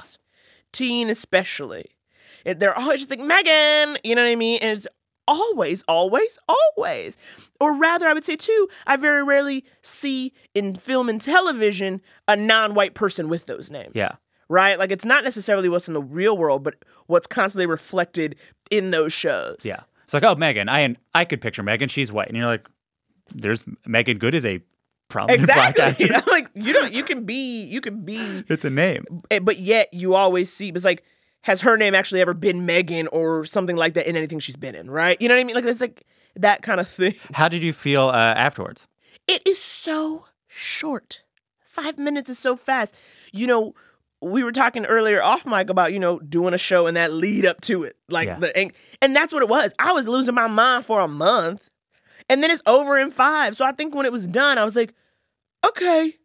Teen especially. They're always just like Megan, you know what I mean? And it's always, always, always. Or rather, I would say too, I very rarely see in film and television a non-white person with those names. Yeah. Right? Like it's not necessarily what's in the real world, but what's constantly reflected in those shows. Yeah. It's like, oh, Megan. I I could picture Megan. She's white, and you're like, there's Meagan Good is a prominent black Exactly. actress. I'm like, you don't you can be you can be It's a name. eh, but yet you always see it's like has her name actually ever been Megan or something like that in anything she's been in, right? You know what I mean? Like it's like that kind of thing. How did you feel uh, afterwards? It is so short. Five minutes is so fast. You know, we were talking earlier off mic about you know doing a show and that lead up to it, like Yeah. the and, and that's what it was. I was losing my mind for a month, and then it's over in five. So I think when it was done, I was like, okay,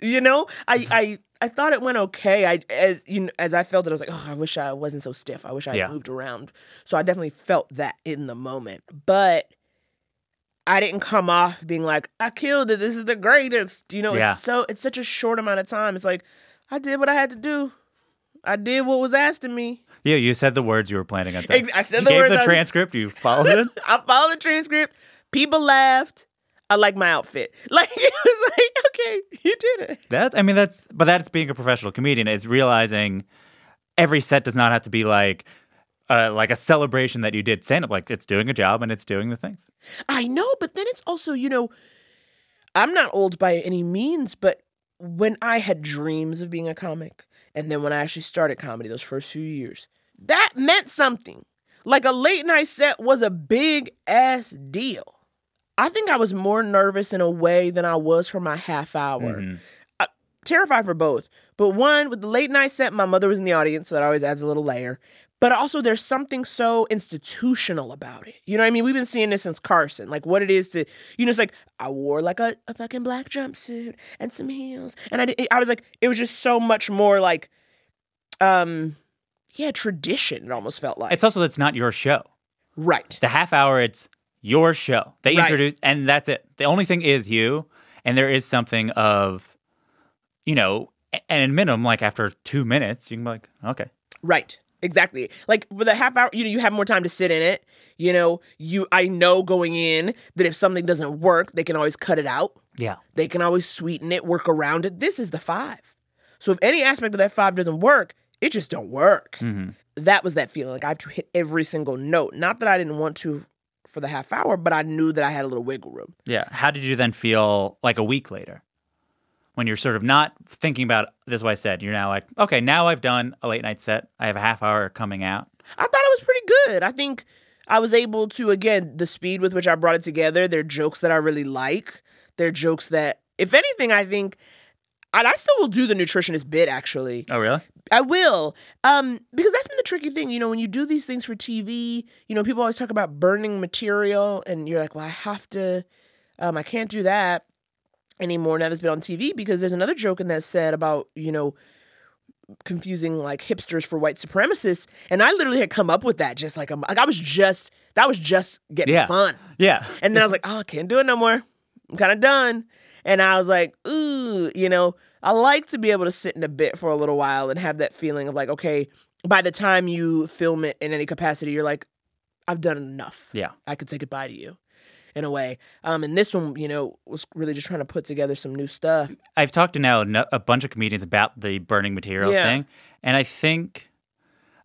you know, I I I thought it went okay. I as you know, as I felt it, I was like, oh, I wish I wasn't so stiff. I wish I had Yeah. moved around. So I definitely felt that in the moment, but. I didn't come off being like, I killed it. This is the greatest. You know, Yeah. it's so it's such a short amount of time. It's like, I did what I had to do. I did what was asked of me. Yeah, you said the words you were planning on saying. I said you the gave words the transcript. You followed it. I followed the transcript. People laughed. I like my outfit. Like it was like, okay, you did it. That I mean, that's but that's being a professional comedian is realizing every set does not have to be like. Uh, like a celebration that you did stand up, like it's doing a job and it's doing the things. I know, but then it's also, you know, I'm not old by any means, but when I had dreams of being a comic, and then when I actually started comedy those first few years, that meant something. Like a late night set was a big ass deal. I think I was more nervous in a way than I was for my half hour. Mm-hmm. I- terrified for both. But one, with the late night set, my mother was in the audience, so that always adds a little layer. But also, there's something so institutional about it. You know what I mean? We've been seeing this since Carson. Like, what it is to, you know, it's like, I wore like a, a fucking black jumpsuit and some heels. And I, did, I was like, it was just so much more like, um, yeah, tradition, it almost felt like. It's also that's not your show. right. The half hour, it's your show. They Right. introduce, and that's it. The only thing is you, and there is something of you know, and in minimum, like after two minutes, you can be like, okay, Right. Exactly. Like for the half hour, you know, you have more time to sit in it. You know, you I know going in that if something doesn't work, they can always cut it out. yeah, They can always sweeten it, work around it. This is the five. So if any aspect of that five doesn't work, it just don't work. Mm-hmm. That was that feeling. Like I have to hit every single note. Not that I didn't want to for the half hour, but I knew that I had a little wiggle room. yeah. How did you then feel like a week later? When you're sort of not thinking about this, is what I said. You're now like, okay, now I've done a late night set. I have a half hour coming out. I thought it was pretty good. I think I was able to again the speed with which I brought it together. They're jokes that I really like. They're jokes that, if anything, I think, and I still will do the nutritionist bit. Actually, Oh, really? I will, um, because that's been the tricky thing. You know, when you do these things for TV, you know, people always talk about burning material, and you're like, well, I have to, um, I can't do that anymore now that's been on TV because there's another joke in that said about you know confusing like hipsters for white supremacists, and I literally had come up with that just like, um, like I was just that was just getting Yeah. fun, Yeah. and then I was like, oh, I can't do it no more. I'm kind of done. And I was like, ooh, you know, I like to be able to sit in a bit for a little while and have that feeling of like, okay, by the time you film it in any capacity, you're like, I've done enough. Yeah. I could say goodbye to you in a way. Um, and this one, you know, was really just trying to put together some new stuff. I've talked to now a bunch of comedians about the burning material Yeah. thing, and I think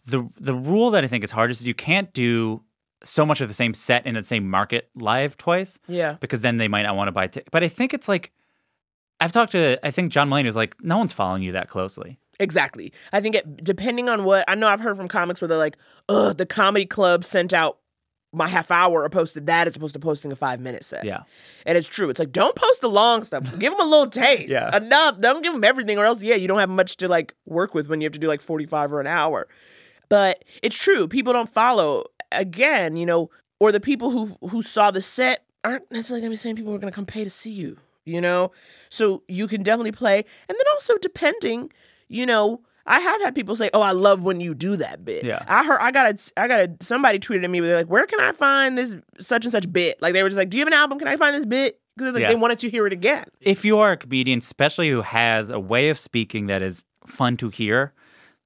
the the rule that I think is hardest is you can't do so much of the same set in the same market live twice Yeah. because then they might not want to buy tickets. But I think it's like I've talked to I think John Mulaney was like, no one's following you that closely. Exactly. I think it depending on what I know I've heard from comics where they're like, ugh, the comedy club sent out my half hour or posted that as opposed to posting a five minute set. Yeah. And it's true. It's like, don't post the long stuff. Give them a little taste. Yeah. Enough. Don't give them everything, or else, yeah, you don't have much to like work with when you have to do like 45 or an hour. But it's true. People don't follow. Again, you know, or the people who who saw the set aren't necessarily going to be saying people are going to come pay to see you, you know? So you can definitely play. And then also, depending, you know, I have had people say, "Oh, I love when you do that bit." Yeah. I heard I got a I got a somebody tweeted at me they're like, "Where can I find this such and such bit?" Like they were just like, "Do you have an album? Can I find this bit?" Because like Yeah. they wanted to hear it again. If you are a comedian, especially who has a way of speaking that is fun to hear,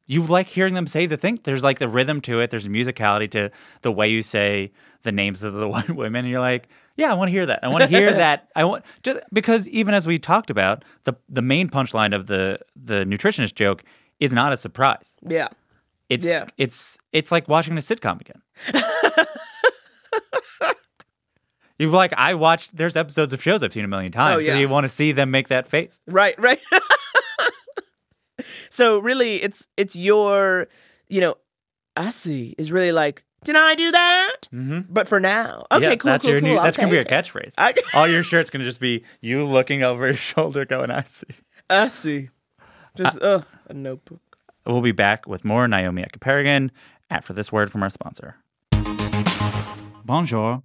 you like hearing them say the thing. There's like the rhythm to it. There's musicality to the way you say the names of the white women. And you're like, yeah, I want to hear that. I want to hear that. I want just because even as we talked about the the main punchline of the the nutritionist joke is not a surprise. Yeah. It's Yeah. it's it's like watching a sitcom again. You're like, I watched. There's episodes of shows I've seen a million times. Oh, yeah. You want to see them make that face. Right, right. so really it's it's your, you know, I see is really like, did I do that? Mm-hmm. But for now. Okay, yeah, cool, that's cool, your cool. new. That's gonna be your catchphrase. I, All your shirt's gonna just be you looking over your shoulder, going, "I see." I see. Just uh, a notebook. We'll be back with more Naomi Ekperigin after this word from our sponsor. Bonjour,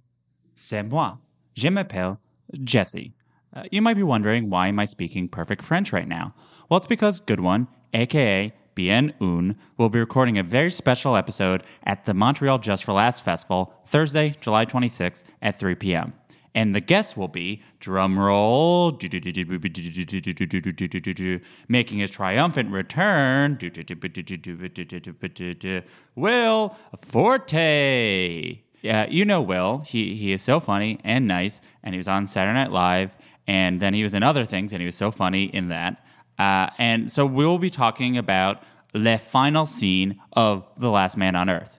c'est moi. Je m'appelle Jesse. Uh, you might be wondering why am I speaking perfect French right now? Well, it's because Good One, aka Bien Un, will be recording a very special episode at the Montreal Just for Laughs Festival Thursday, July 26th at 3 p.m. And the guest will be, drumroll, making his triumphant return, Will Forte. Yeah, you know Will. He he is so funny and nice, and he was on Saturday Night Live, and then he was in other things, and he was so funny in that. Uh, and so we'll be talking about the final scene of The Last Man on Earth.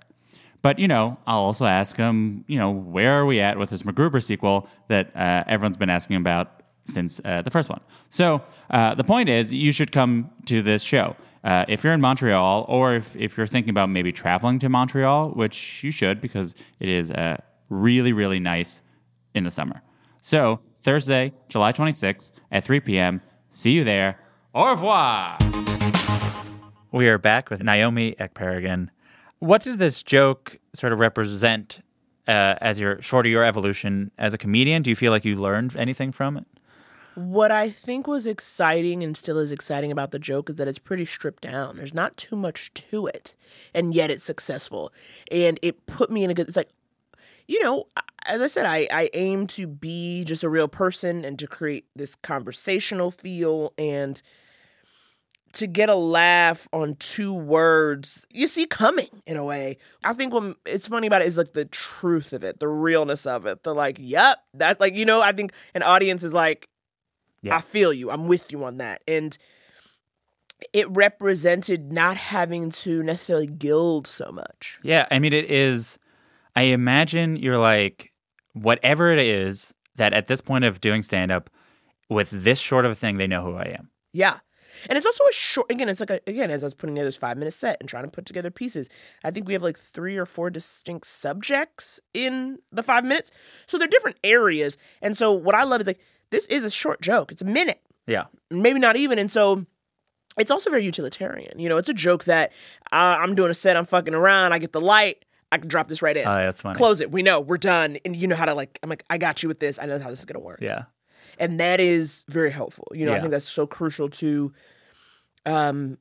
But you know, I'll also ask him, you know, where are we at with this MacGruber sequel that uh, everyone's been asking about since uh, the first one? So uh, the point is, you should come to this show uh, if you're in Montreal, or if, if you're thinking about maybe traveling to Montreal, which you should because it is uh, really really nice in the summer. So Thursday, July 26th at 3 p.m. See you there. Au revoir. We are back with Naomi Ekperigin. What did this joke sort of represent uh, as your sort of your evolution as a comedian? Do you feel like you learned anything from it? What I think was exciting and still is exciting about the joke is that it's pretty stripped down. There's not too much to it, and yet it's successful. And it put me in a good. It's like, you know, as I said, I I aim to be just a real person and to create this conversational feel. And to get a laugh on two words you see coming in a way. I think what it's funny about it is like the truth of it, the realness of it. The like, yep, that's like, you know, I think an audience is like, Yeah. I feel you. I'm with you on that. And it represented not having to necessarily gild so much. Yeah, I mean, it is. I imagine you're like, whatever it is that at this point of doing stand up, with this short of a thing, they know who I am. Yeah. And it's also a short, again, it's like, a, again, as I was putting together this five minute set and trying to put together pieces, I think we have like three or four distinct subjects in the five minutes. So they're different areas. And so what I love is like, this is a short joke. It's a minute, Yeah. maybe not even. And so it's also very utilitarian. You know, it's a joke that uh, I'm doing a set, I'm fucking around, I get the light, I can drop this right in. Oh, that's funny. Close it. We know we're done. And you know how to like, I'm like, I got you with this. I know how this is going to work Yeah. And that is very helpful. You know, I think that's so crucial to um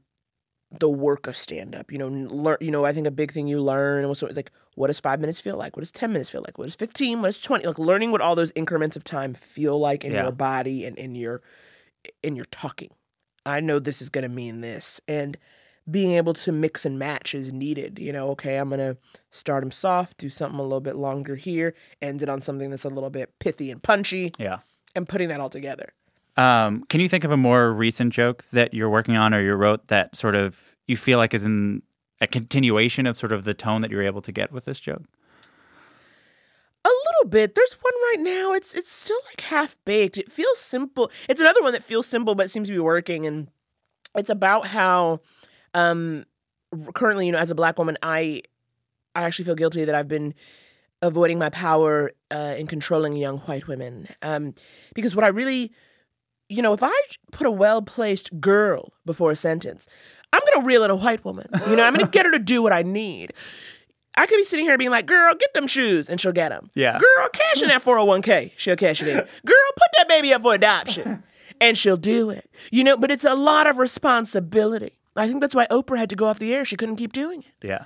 the work of stand up. You know, learn. You know, I think a big thing you learn it's like, what does five minutes feel like? What does ten minutes feel like? What does fifteen? What does twenty? Like learning what all those increments of time feel like in Yeah. your body and in your in your talking. I know this is going to mean this, and being able to mix and match is needed. You know, okay, I'm gonna start them soft, do something a little bit longer here, end it on something that's a little bit pithy and punchy Yeah. And putting that all together. Um, can you think of a more recent joke that you're working on or you wrote that sort of you feel like is in a continuation of sort of the tone that you were able to get with this joke? A little bit. There's one right now. It's it's still like half baked. It feels simple. It's another one that feels simple but seems to be working and it's about how um currently, you know, as a black woman, I I actually feel guilty that I've been avoiding my power uh, in controlling young white women. Um because what I really you know, if I put a well-placed girl before a sentence, I'm going to reel in a white woman. You know, I'm going to get her to do what I need. I could be sitting here being like, girl, get them shoes, and she'll get them. Yeah. Girl, cash in that 401k. She'll cash it in. Girl, put that baby up for adoption. And she'll do it. You know, but it's a lot of responsibility. I think that's why Oprah had to go off the air. She couldn't keep doing it. Yeah.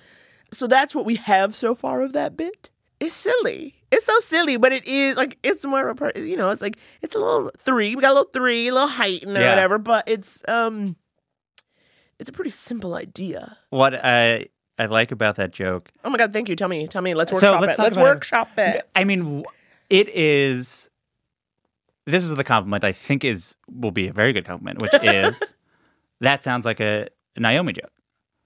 So that's what we have so far of that bit. It's silly. It's so silly, but it is like it's more of a part. You know, it's like it's a little three. We got a little three, a little heightened or Yeah. whatever. But it's um, it's a pretty simple idea. What I I like about that joke Oh my god! Thank you. Tell me. Tell me. Let's So workshop let's it. Let's about it. workshop it. I mean, it is. This is the compliment I think is will be a very good compliment, which is that sounds like a Naomi joke.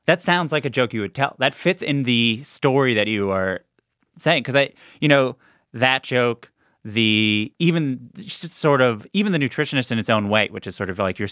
That sounds like a joke you would tell. That fits in the story that you are saying because I, you know, that joke, the even sort of even the nutritionist in its own way, which is sort of like you're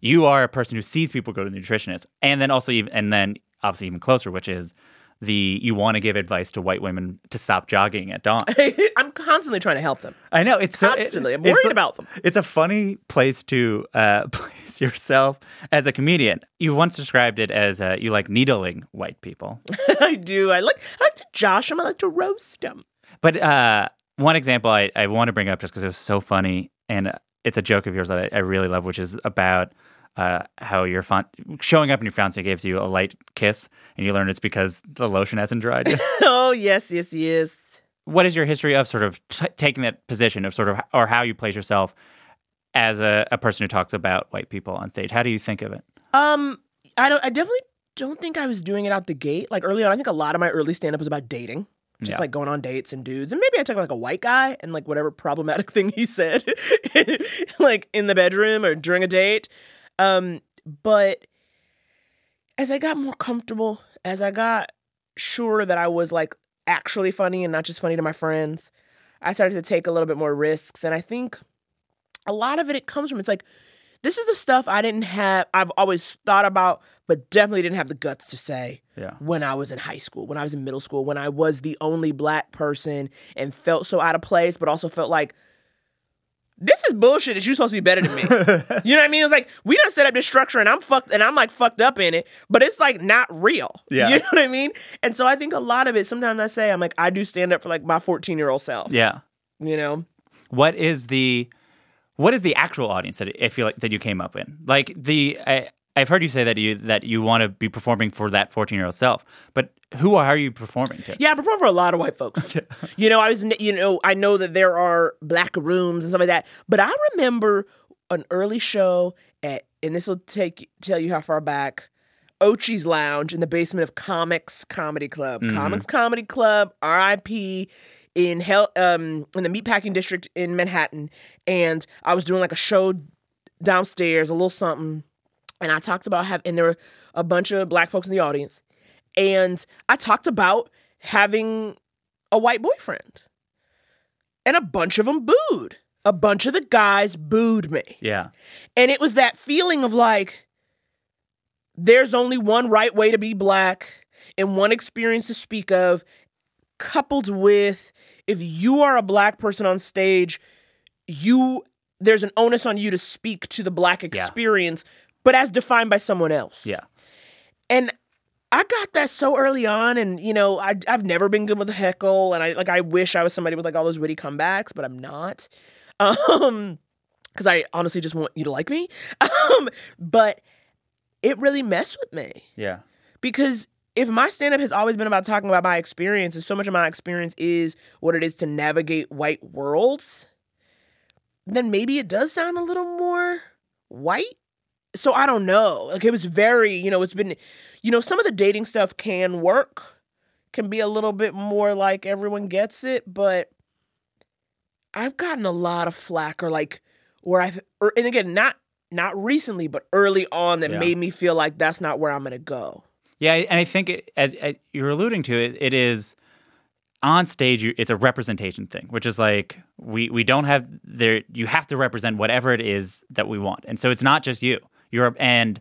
you are a person who sees people go to the nutritionist, and then also even and then obviously even closer, which is the you want to give advice to white women to stop jogging at dawn. I'm constantly trying to help them. I know it's so- it- Constantly. I'm worried a- about them. It's a funny place to uh, place yourself as a comedian. You once described it as uh, you like needling white people, I do. I like. I like to josh them. I like to roast them. but uh, one example I, I want to bring up just because it was so funny, and it's a joke of yours that I, I really love, which is about. Uh, how your font showing up in your fiance gives you a light kiss, and you learn it's because the lotion hasn't dried. yet. oh yes, yes, yes. what is your history of sort of t- taking that position of sort of or how you place yourself as a, a person who talks about white people on stage how do you think of it Um, I don't. I definitely don't think I was doing it out the gate. Like early on, I think a lot of my early stand up was about dating. Just Yeah. like going on dates and dudes. And maybe I took like a white guy and like whatever problematic thing he said, like in the bedroom or during a date. Um, but as I got more comfortable, as I got sure that I was like actually funny and not just funny to my friends, I started to take a little bit more risks. And I think a lot of it, it comes from it's like, this is the stuff I didn't have, I've always thought about, but definitely didn't have the guts to say yeah when I was in high school, when I was in middle school, when I was the only black person and felt so out of place, but also felt like this is bullshit that you're supposed to be better than me. you know what I mean? It's like we done set up this structure and I'm fucked and I'm like fucked up in it, but it's like not real. Yeah. You know what I mean? And so I think a lot of it, sometimes I say, I'm like, I do stand up for like my 14 year old self. yeah You know? what is the what is the actual audience that I feel like that you came up in like the I, I've heard you say that you that you want to be performing for that 14 year old self but who are you performing to Yeah, I perform for a lot of white folks. you know, I was, you know, I know that there are black rooms and stuff like that, but I remember an early show at and this will take tell you how far back. Ochi's Lounge in the basement of Comix Comedy Club. Comix Comedy Club, R.I.P. in hell um in the meatpacking district in Manhattan. And I was doing like a show downstairs, a little something. And I talked about having and there were a bunch of black folks in the audience. And I talked about having a white boyfriend. And a bunch of them booed. A bunch of the guys booed me. Yeah. And it was that feeling of like, there's only one right way to be black and one experience to speak of, coupled with if you are a black person on stage, you there's an onus on you to speak to the black experience, but as defined by someone else. Yeah. And I got that so early on, and you know, I I've never been good with a heckle, and I like I wish I was somebody with like all those witty comebacks, but I'm not. Um, because I honestly just want you to like me. Um, but it really messed with me Yeah. because if my stand up has always been about talking about my experience, and so much of my experience is what it is to navigate white worlds, then maybe it does sound a little more white. So I don't know. Like it was very, you know, it's been, you know, some of the dating stuff can work, can be a little bit more like everyone gets it, but I've gotten a lot of flack or like where I've, or, and again, not not recently, but early on that Yeah. made me feel like that's not where I'm gonna go. Yeah, and I think it, as, as you're alluding to it, it is on stage. You, it's a representation thing, which is like we we don't have there. You have to represent whatever it is that we want, and so it's not just you. You're and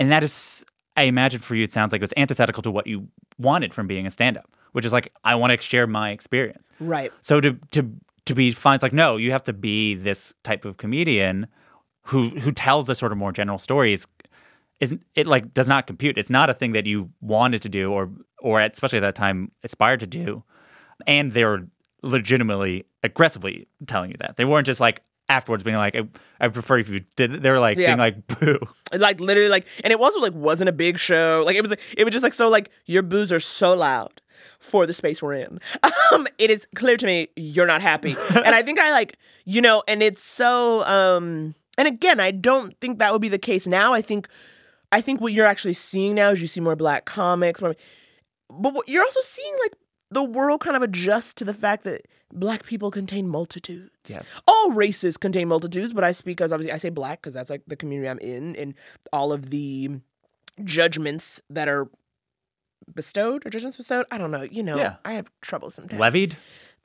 and that is, I imagine for you, it sounds like it was antithetical to what you wanted from being a stand-up, which is like I want to share my experience. Right. So to to to be fine, it's like no, you have to be this type of comedian who who tells the sort of more general stories. Isn't it like does not compute? It's not a thing that you wanted to do or or especially at that time aspired to do, and they were legitimately aggressively telling you that they weren't just like afterwards being like I, I prefer if you did. They were like Yeah. being like boo. like literally like and it also like wasn't a big show like it was it was just like so like your boos are so loud for the space we're in um it is clear to me you're not happy and i think i like you know and it's so um and again i don't think that would be the case now i think i think what you're actually seeing now is you see more black comics more, but what you're also seeing like the world kind of adjusts to the fact that black people contain multitudes. Yes. All races contain multitudes, but I speak as obviously I say black because that's like the community I'm in and all of the judgments that are bestowed or judgments bestowed. I don't know. You know, Yeah. I have trouble sometimes. Levied.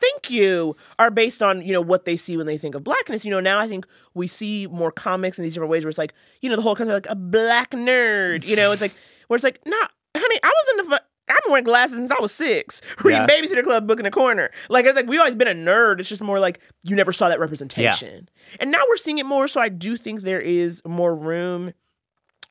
Thank you. Are based on, you know, what they see when they think of blackness. You know, now I think we see more comics in these different ways where it's like, you know, the whole concept of like a black nerd. You know, it's like where it's like, nah, honey, I was in the I've been wearing glasses since I was six, reading Yeah. Babysitter Club book in the corner. Like it's like we've always been a nerd. It's just more like you never saw that representation. And now we're seeing it more. So I do think there is more room.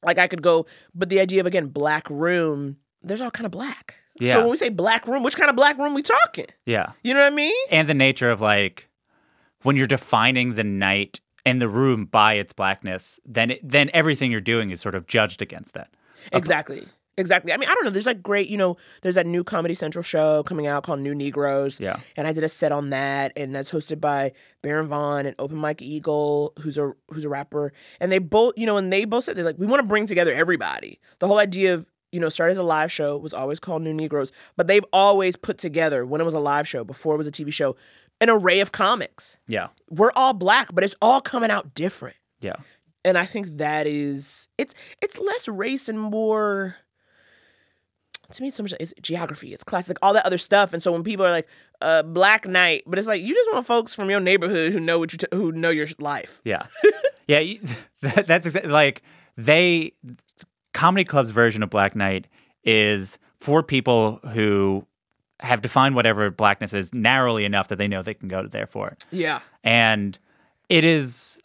Like I could go, but the idea of again, black room, there's all kind of black. Yeah. So when we say black room, which kind of black room we talking? Yeah. You know what I mean? and the nature of like when you're defining the night and the room by its blackness, then it, then everything you're doing is sort of judged against that. Exactly. Exactly. I mean, I don't know. There's like great, you know, there's that new Comedy Central show coming out called New Negroes. Yeah. And I did a set on that, and that's hosted by Baron Vaughn and Open Mike Eagle, who's a who's a rapper. And they both, you know, and they both said they're like, we want to bring together everybody. The whole idea of you know, started as a live show, was always called New Negroes, but they've always put together when it was a live show, before it was a TV show, an array of comics. Yeah. We're all black, but it's all coming out different Yeah. and I think that is it's it's less race and more to me it's so much it's geography, it's classic, all that other stuff. And so when people are like uh, Black Night, but it's like you just want folks from your neighborhood who know what you t- who know your life. Yeah. yeah. you- That, that's exactly like they, comedy club's version of Black Night is for people who have defined whatever blackness is narrowly enough that they know they can go to there for it. Yeah, and it is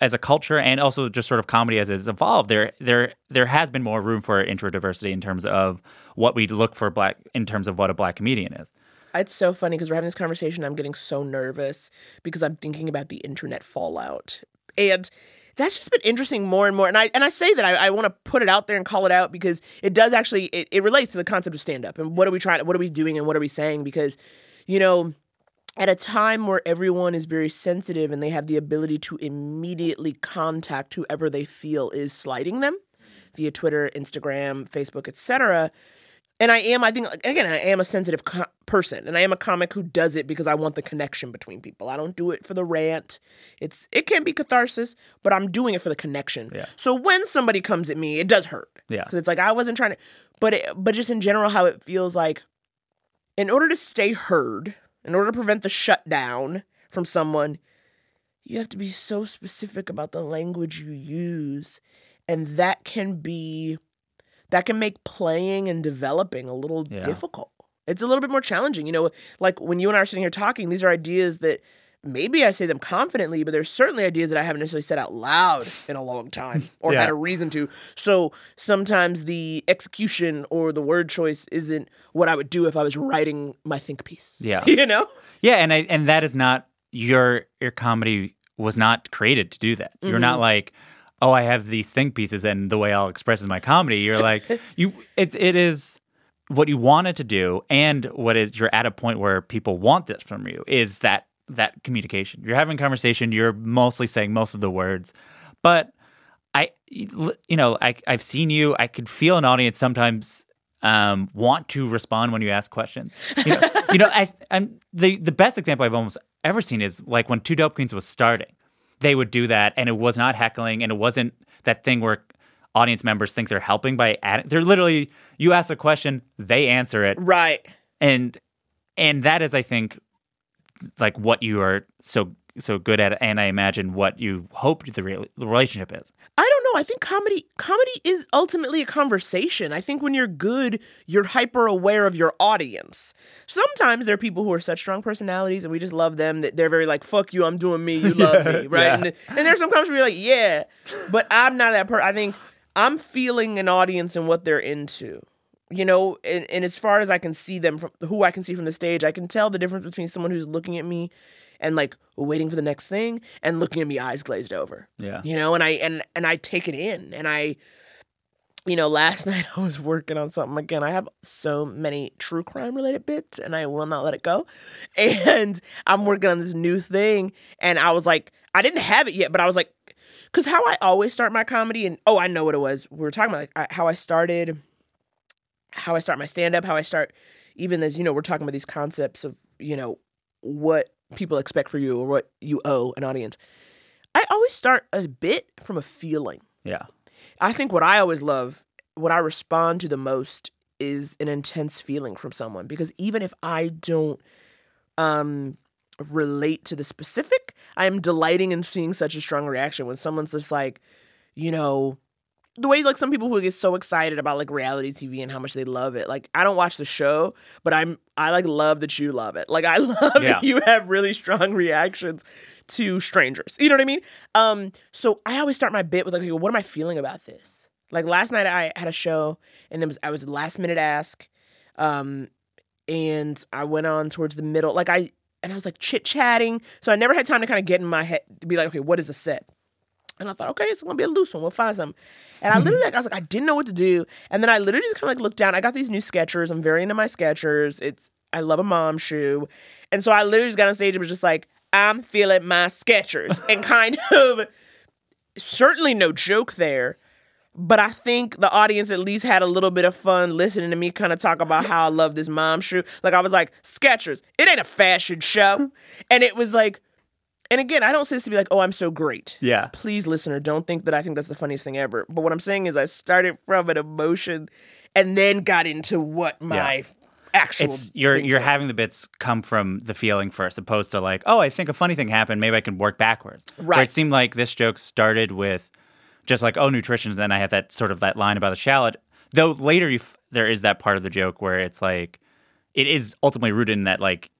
as a culture and also just sort of comedy as it's evolved there there there has been more room for introdiversity in terms of what we look for black in terms of what a black comedian is it's so funny because we're having this conversation. I'm getting so nervous because I'm thinking about the internet fallout, and that's just been interesting more and more. And I and I say that I, I want to put it out there and call it out because it does actually it, it relates to the concept of stand up and what are we trying what are we doing and what are we saying because you know at a time where everyone is very sensitive and they have the ability to immediately contact whoever they feel is slighting them via Twitter, Instagram, Facebook, etc. And I am, I think, again, I am a sensitive co- person, and I am a comic who does it because I want the connection between people. I don't do it for the rant. It's it can be catharsis, but I'm doing it for the connection. Yeah. So when somebody comes at me, it does hurt. Yeah. because it's like I wasn't trying to, but it, but just in general, how it feels like, in order to stay heard, in order to prevent the shutdown from someone, you have to be so specific about the language you use, and that can be that can make playing and developing a little Yeah. difficult. It's a little bit more challenging. You know, like when you and I are sitting here talking, these are ideas that maybe I say them confidently, but there's certainly ideas that I haven't necessarily said out loud in a long time or Yeah. had a reason to. So sometimes the execution or the word choice isn't what I would do if I was writing my think piece. Yeah. You know? Yeah, and I and that is not your your comedy was not created to do that. You're not Mm-hmm. like, oh, I have these think pieces and the way I'll express is my comedy. You're like you it it is what you wanted to do and what is you're at a point where people want this from you is that that communication. You're having conversation, you're mostly saying most of the words. But I you know, I I've seen you, I could feel an audience sometimes um, want to respond when you ask questions. You know, you know, I, I'm the the best example I've almost ever seen is like when Two Dope Queens was starting. They would do that, and it was not heckling, and it wasn't that thing where audience members think they're helping by adding. They're literally you ask a question, they answer it, Right. and and that is, I think, like what you are so so good at, and I imagine what you hope the, real the relationship is. I don't know. I think comedy comedy is ultimately a conversation. I think when you're good, you're hyper aware of your audience. Sometimes there are people who are such strong personalities and we just love them that they're very like, fuck you, I'm doing me, you love me, right? yeah. And, and there's some comics where you're like, yeah, but I'm not that person. I think I'm feeling an audience and what they're into. You know, and, and as far as I can see them from who I can see from the stage, I can tell the difference between someone who's looking at me and like waiting for the next thing and looking at me eyes glazed over. Yeah. you know and i and and i take it in. And i you know last night i was working on something. Again i have so many true crime related bits and i will not let it go. And i'm working on this new thing and i was like i didn't have it yet but i was like because how i always start my comedy and oh i know what it was. We were talking about like I, how i started how i start my stand up how i start even as you know we're talking about these concepts of you know what people expect for you or what you owe an audience I always start a bit from a feeling. Yeah. I think what I always love, what I respond to the most is an intense feeling from someone because even if I don't um relate to the specific, I am delighting in seeing such a strong reaction when someone's just like, you know, the way like some people who get so excited about like reality TV and how much they love it. Like I don't watch the show, but I'm I like love that you love it. Like I love Yeah. that you have really strong reactions to strangers. You know what I mean? Um so I always start my bit with like what am I feeling about this? Like last night I had a show and it was I was last minute ask um and I went on towards the middle like I and I was like chit chatting. So I never had time to kind of get in my head to be like okay, what is the set? And I thought, okay, it's gonna be a loose one. We'll find some. And I hmm. literally, like, I was like, I didn't know what to do. And then I literally just kind of like looked down. I got these new Skechers. I'm very into my Skechers. It's I love a mom shoe, and so I literally just got on stage and was just like, I'm feeling my Skechers, and kind of certainly no joke there. But I think the audience at least had a little bit of fun listening to me kind of talk about how I love this mom shoe. Like I was like, Skechers, it ain't a fashion show. And it was like, and again, I don't say this to be like, oh, I'm so great. Yeah. Please, listener, don't think that I think that's the funniest thing ever. But what I'm saying is I started from an emotion and then got into what my Yeah. actual It's you're you're were. having the bits come from the feeling first, opposed to like, oh, I think a funny thing happened. Maybe I can work backwards. Where Right. it seemed like this joke started with just like, oh, nutrition. and Then I have that sort of that line about the shallot. Though later you f- there is that part of the joke where it's like, it is ultimately rooted in that like,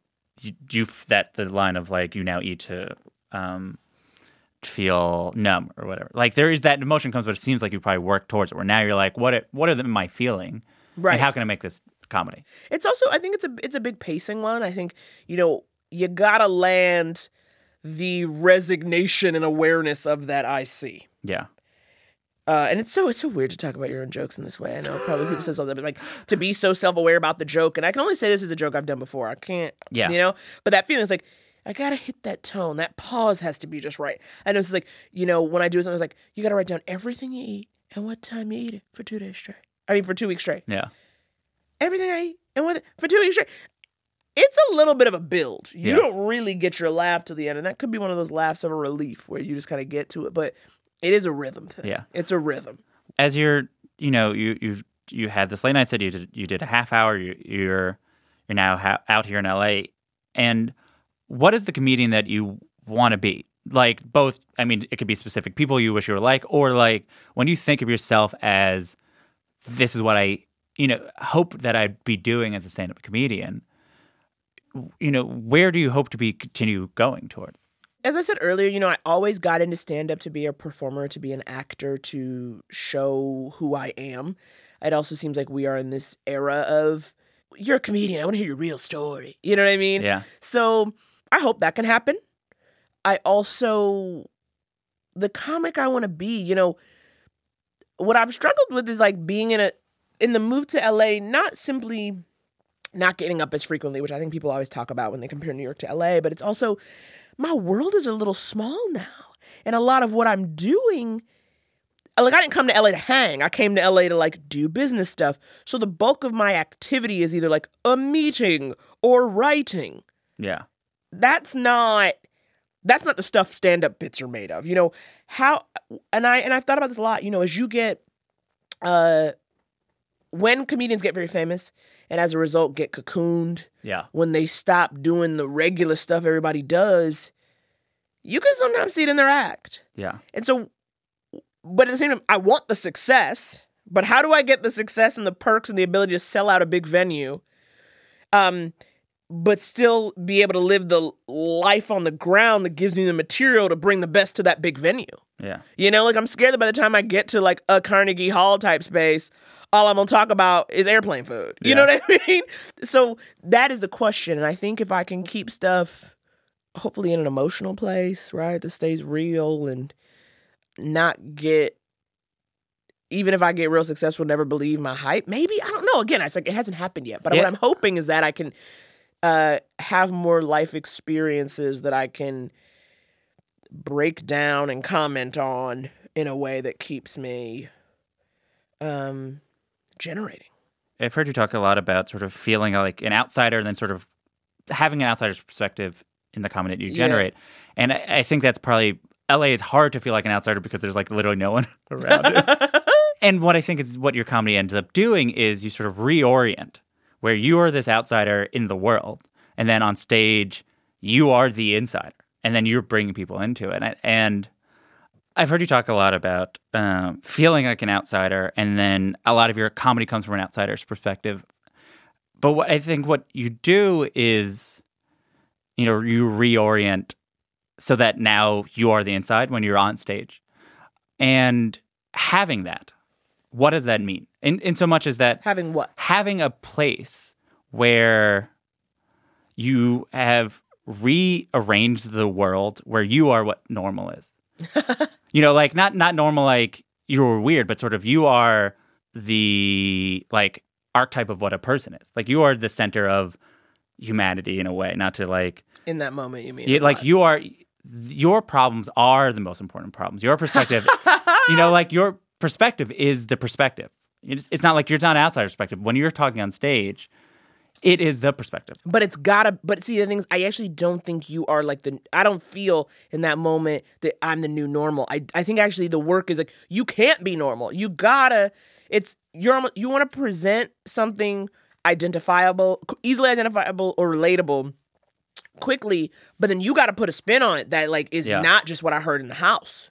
you, you that the line of like you now eat to um feel numb or whatever. Like there is that emotion comes, but it seems like you probably work towards it. Where now you're like, what? It, what am I feeling? Right. And how can I make this comedy? It's also I think it's a it's a big pacing one. I think you know you gotta land the resignation and awareness of that I see. Yeah. Uh, and it's so it's so weird to talk about your own jokes in this way. I know probably people say something, but like to be so self aware about the joke, and I can only say this is a joke I've done before. I can't, Yeah. you know. But that feeling is like I gotta hit that tone. That pause has to be just right. I know it's like you know when I do something, it's like you gotta write down everything you eat and what time you eat it for two days straight. I mean for two weeks straight. Yeah. Everything I eat and what for two weeks straight. It's a little bit of a build. You Yeah. don't really get your laugh to the end, and that could be one of those laughs of a relief where you just kind of get to it. But it is a rhythm thing. Yeah. it's a rhythm. As you're, you know, you you you had this late night set. You did you did a half hour. You, you're you're now ha- out here in LA. And what is the comedian that you want to be? Like both. I mean, it could be specific people you wish you were like, or like when you think of yourself as this is what I, you know, hope that I'd be doing as a stand-up comedian. You know, where do you hope to be continue going toward? As I said earlier, you know, I always got into stand up to be a performer, to be an actor, to show who I am. It also seems like we are in this era of you're a comedian. I want to hear your real story. You know what I mean? Yeah. So I hope that can happen. I also, the comic I want to be, you know, what I've struggled with is like being in a, in the move to LA, not simply not getting up as frequently, which I think people always talk about when they compare New York to LA, but it's also my world is a little small now. And a lot of what I'm doing, like I didn't come to LA to hang. I came to LA to like do business stuff. So the bulk of my activity is either like a meeting or writing. Yeah. That's not that's not the stuff stand-up bits are made of. You know, how and I and I've thought about this a lot, you know, as you get uh when comedians get very famous and as a result get cocooned Yeah. when they stop doing the regular stuff everybody does, you can sometimes see it in their act. Yeah. And so, but at the same time, I want the success, but how do I get the success and the perks and the ability to sell out a big venue? Um, but still be able to live the life on the ground that gives me the material to bring the best to that big venue. Yeah. You know, like I'm scared that by the time I get to like a Carnegie Hall type space, all I'm gonna talk about is airplane food. You know what I mean? So that is a question. And I think if I can keep stuff hopefully in an emotional place, right, that stays real and not get even if I get real successful, never believe my hype. Maybe I don't know. Again, it's like it hasn't happened yet. But Yeah. what I'm hoping is that I can uh, have more life experiences that I can break down and comment on in a way that keeps me um, generating. I've heard you talk a lot about sort of feeling like an outsider and then sort of having an outsider's perspective in the comedy that you Yeah. generate. And I, I think that's probably LA is hard to feel like an outsider because there's like literally no one around you. and what I think is what your comedy ends up doing is you sort of reorient where you are this outsider in the world. And then on stage, you are the insider. And then you're bringing people into it. And, and I've heard you talk a lot about um, feeling like an outsider, and then a lot of your comedy comes from an outsider's perspective. But what I think what you do is, you know, you reorient so that now you are the inside when you're on stage, and having that, what does that mean? In in so much as that Having what? having a place where you have rearranged the world where you are what normal is. you know, like not not normal like you're weird, but sort of you are the like archetype of what a person is. Like you are the center of humanity in a way, not to like In that moment, you mean? like you are your problems are the most important problems. Your perspective, you know, like your perspective is the perspective. It's, it's not like you're not an outsider perspective. When you're talking on stage, it is the perspective. But it's gotta. But see, the things I actually don't think you are like the. I don't feel in that moment that I'm the new normal. I I think actually the work is like you can't be normal. You gotta. It's you're you want to present something identifiable, easily identifiable or relatable quickly, but then you got to put a spin on it that like is Yeah. not just what I heard in the house.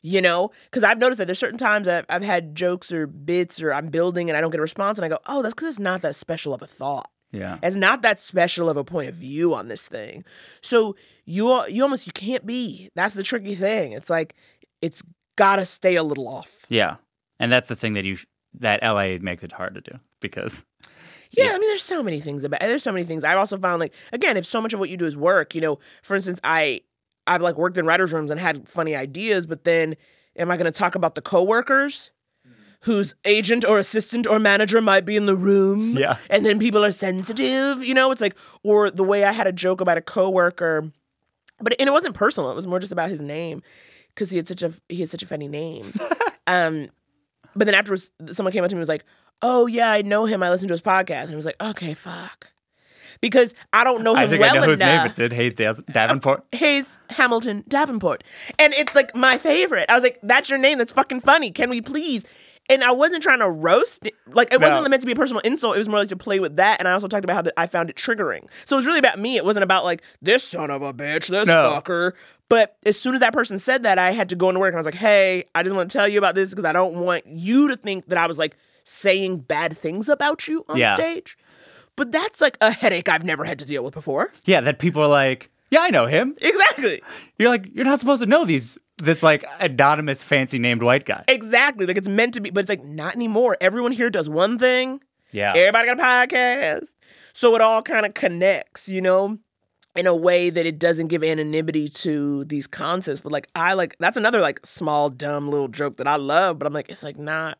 You know, because I've noticed that there's certain times I've, I've had jokes or bits or I'm building and I don't get a response, and I go, oh, that's because it's not that special of a thought. Yeah. It's not that special of a point of view on this thing. So you you almost you can't be. That's the tricky thing. It's like it's gotta stay a little off. Yeah. And that's the thing that you that LA makes it hard to do because Yeah, Yeah. I mean, there's so many things about. There's so many things. I've also found like again, if so much of what you do is work, you know, for instance, I I've like worked in writers' rooms and had funny ideas, but then Am I going to talk about the coworkers? Whose agent or assistant or manager might be in the room. Yeah. And then people are sensitive, you know? It's like, or the way I had a joke about a coworker, but and it wasn't personal. It was more just about his name because he had such a he had such a funny name. um, but then afterwards, someone came up to me and was like, "Oh yeah, I know him. I listened to his podcast." And I was like, "Okay, fuck," because I don't know him I think well I know whose name enough. it's in. Hayes Davenport. Hayes Hamilton Davenport. And it's like my favorite. I was like, that's your name. That's fucking funny. Can we please? And I wasn't trying to roast. it. Like, it No. wasn't meant to be a personal insult. It was more like to play with that. And I also talked about how that I found it triggering. So it was really about me. It wasn't about like, this son of a bitch, this No. fucker. But as soon as that person said that, I had to go into work and I was like, hey, I just want to tell you about this because I don't want you to think that I was like saying bad things about you on Yeah. stage. But that's like a headache I've never had to deal with before. Yeah, that people are like, yeah, I know him. Exactly. You're like, you're not supposed to know these this like anonymous fancy named white guy. Exactly. Like it's meant to be, but it's like not anymore. Everyone here does one thing. Yeah. Everybody got a podcast. So it all kind of connects, you know, in a way that it doesn't give anonymity to these concepts. But like I like that's another like small, dumb little joke that I love, but I'm like, it's like not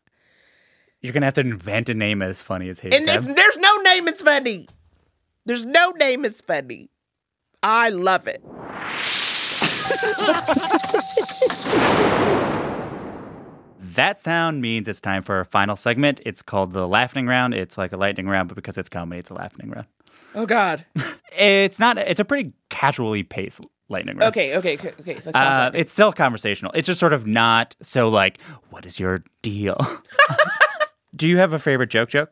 You're gonna have to invent a name as funny as Hayes. and it's, there's no name as funny. There's no name as funny. I love it. That sound means it's time for our final segment. It's called the laughing round. It's like a lightning round, but because it's comedy, it's a laughing round. Oh God. It's not. It's a pretty casually paced lightning round. Okay, okay, okay. okay. It's Uh, it's still conversational. It's just sort of not so like, what is your deal? Do you have a favorite joke? Joke?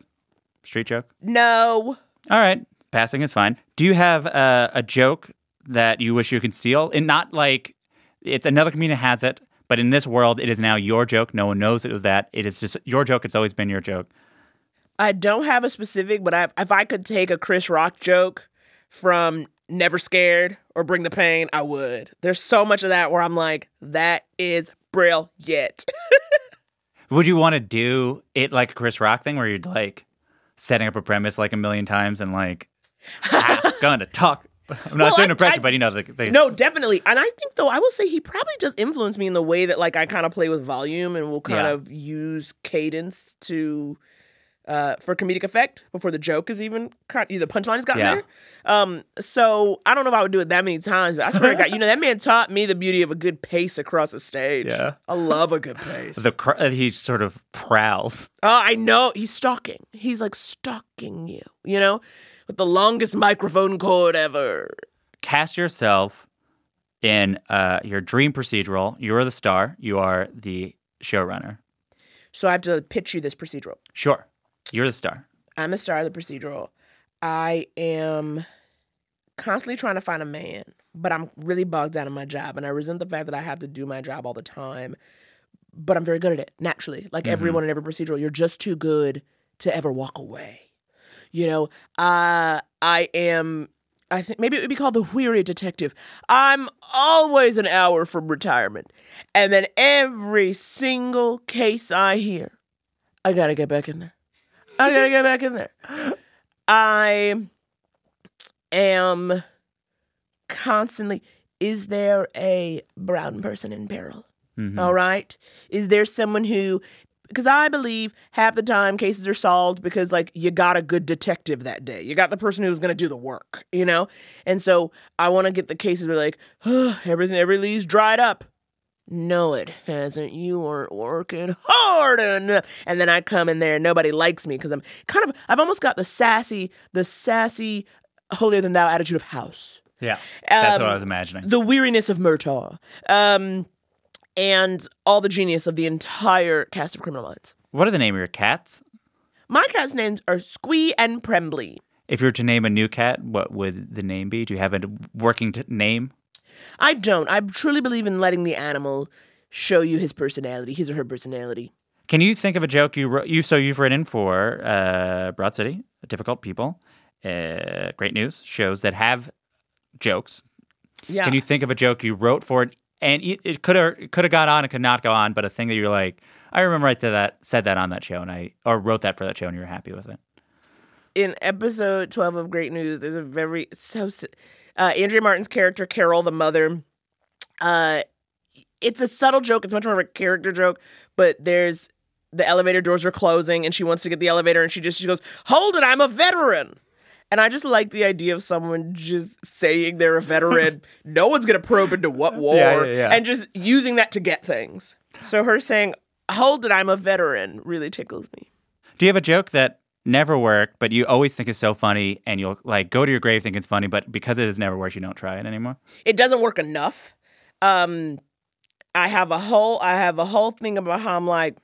Street joke? no. All right, passing is fine. Do you have uh, a joke that you wish you could steal? And not like it's another comedian has it, but in this world, it is now your joke. No one knows it was that. It is just your joke. It's always been your joke. I don't have a specific, but I, if I could take a Chris Rock joke from Never Scared or Bring the Pain, I would. There's so much of that where I'm like, that is brilliant. Would you want to do it like a Chris Rock thing where you're like setting up a premise like a million times and like, ah, going to talk? I'm not Well, doing I- impression, I- but you know, the, the, no, definitely. And I think though, I will say he probably does influence me in the way that like I kind of play with volume and will kind Yeah. of use cadence to uh, for comedic effect before the joke is even cut. The punchline has gotten Yeah. there. Um, so I don't know if I would do it that many times, but I swear to God, you know that man taught me the beauty of a good pace across a stage. Yeah. I love a good pace. the cr- uh, he sort of prowls. Oh, I know. He's stalking. He's like stalking you, you know, with the longest microphone cord ever. Cast yourself in uh, your dream procedural. You are the star. You are the showrunner. So I have to pitch you this procedural. Sure, you're the star. I'm the star of the procedural. I am constantly trying to find a man, but I'm really bogged down in my job. And I resent the fact that I have to do my job all the time. But I'm very good at it naturally. Like everyone in every procedural, you're just too good to ever walk away. You know, uh, I am. I think maybe it would be called the weary detective. I'm always an hour from retirement. And then every single case I hear, I gotta get back in there. I gotta get back in there. I am constantly. Is there a brown person in peril? All right. Is there someone who? Because I believe half the time cases are solved because like you got a good detective that day. You got the person who's gonna do the work, you know. And so I want to get the cases where like oh, everything, every lead's dried up. No, it hasn't. You weren't working hard enough. And then I come in there and nobody likes me because I'm kind of, I've almost got the sassy, the sassy, holier than thou attitude of house. Yeah, that's Um, what I was imagining. The weariness of Murtaugh. Um, and all the genius of the entire cast of Criminal Minds. what are the name of your cats? My cat's names are Squee and Prembly. If you were to name a new cat, what would the name be? Do you have a working t- name? I don't. I truly believe in letting the animal show you his personality, his or her personality. Can you think of a joke you wrote? You so you've written for uh, Broad City, Difficult People, uh, Great News shows that have jokes. Yeah. Can you think of a joke you wrote for it, and it- could have could have gone on, it could not go on, but a thing that you're like, I remember I did that, said that on that show, and I or wrote that for that show, and you were happy with it. in episode 12 of Great News, there's a very so uh, Andrea Martin's character Carol, the mother. Uh, it's a subtle joke. It's much more of a character joke, but there's the elevator doors are closing and she wants to get the elevator and she just she goes, "Hold it, I'm a veteran." And I just like the idea of someone just saying they're a veteran. no one's gonna probe into what war, Yeah, yeah, yeah. and just using that to get things. So her saying, "Hold it, I'm a veteran," really tickles me. Do you have a joke that never worked, but you always think is so funny, and you'll like go to your grave thinking it's funny, but because it has never worked, you don't try it anymore? it doesn't work enough. Um, I have a whole I have a whole thing about how I'm like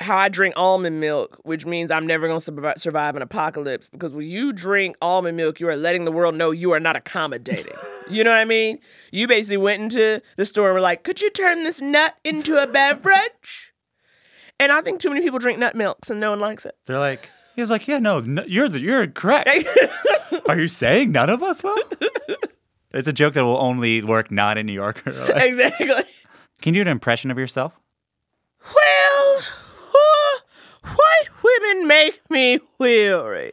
how I drink almond milk, which means I'm never gonna survive, survive an apocalypse. Because when you drink almond milk, you are letting the world know you are not accommodating. you know what I mean? You basically went into the store and were like, "Could you turn this nut into a beverage?" And I think too many people drink nut milks and no one likes it. They're like, he's like, yeah, no, no you're the, you're correct. Are you saying none of us will? it's a joke that will only work not in New York. exactly. Can you do an impression of yourself? Well, women make me weary,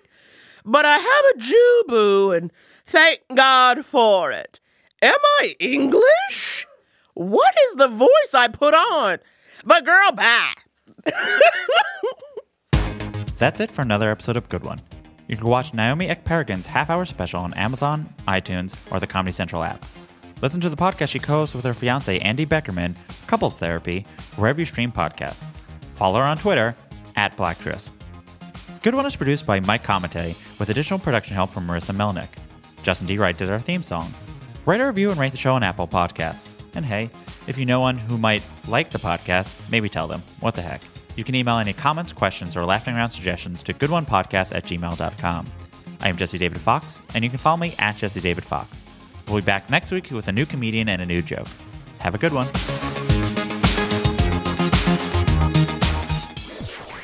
but I have a Jubu, and thank God for it. Am I English? What is the voice I put on? But girl, bye. That's it for another episode of Good One. You can watch Naomi Ekperigin's half hour special on Amazon, iTunes, or the Comedy Central app. Listen to the podcast she co hosts with her fiance, Andy Beckerman, Couples Therapy, wherever you stream podcasts. Follow her on Twitter, at Blacktress. Good One is produced by Mike Comite with additional production help from Marissa Melnick. Justin D. Wright did our theme song. Write a review and rate the show on Apple Podcasts. And hey, if you know one who might like the podcast, maybe tell them. What the heck? You can email any comments, questions, or laughing around suggestions to goodonepodcast at gmail.com. I am Jesse David Fox, and you can follow me at Jesse David Fox. We'll be back next week with a new comedian and a new joke. Have a good one.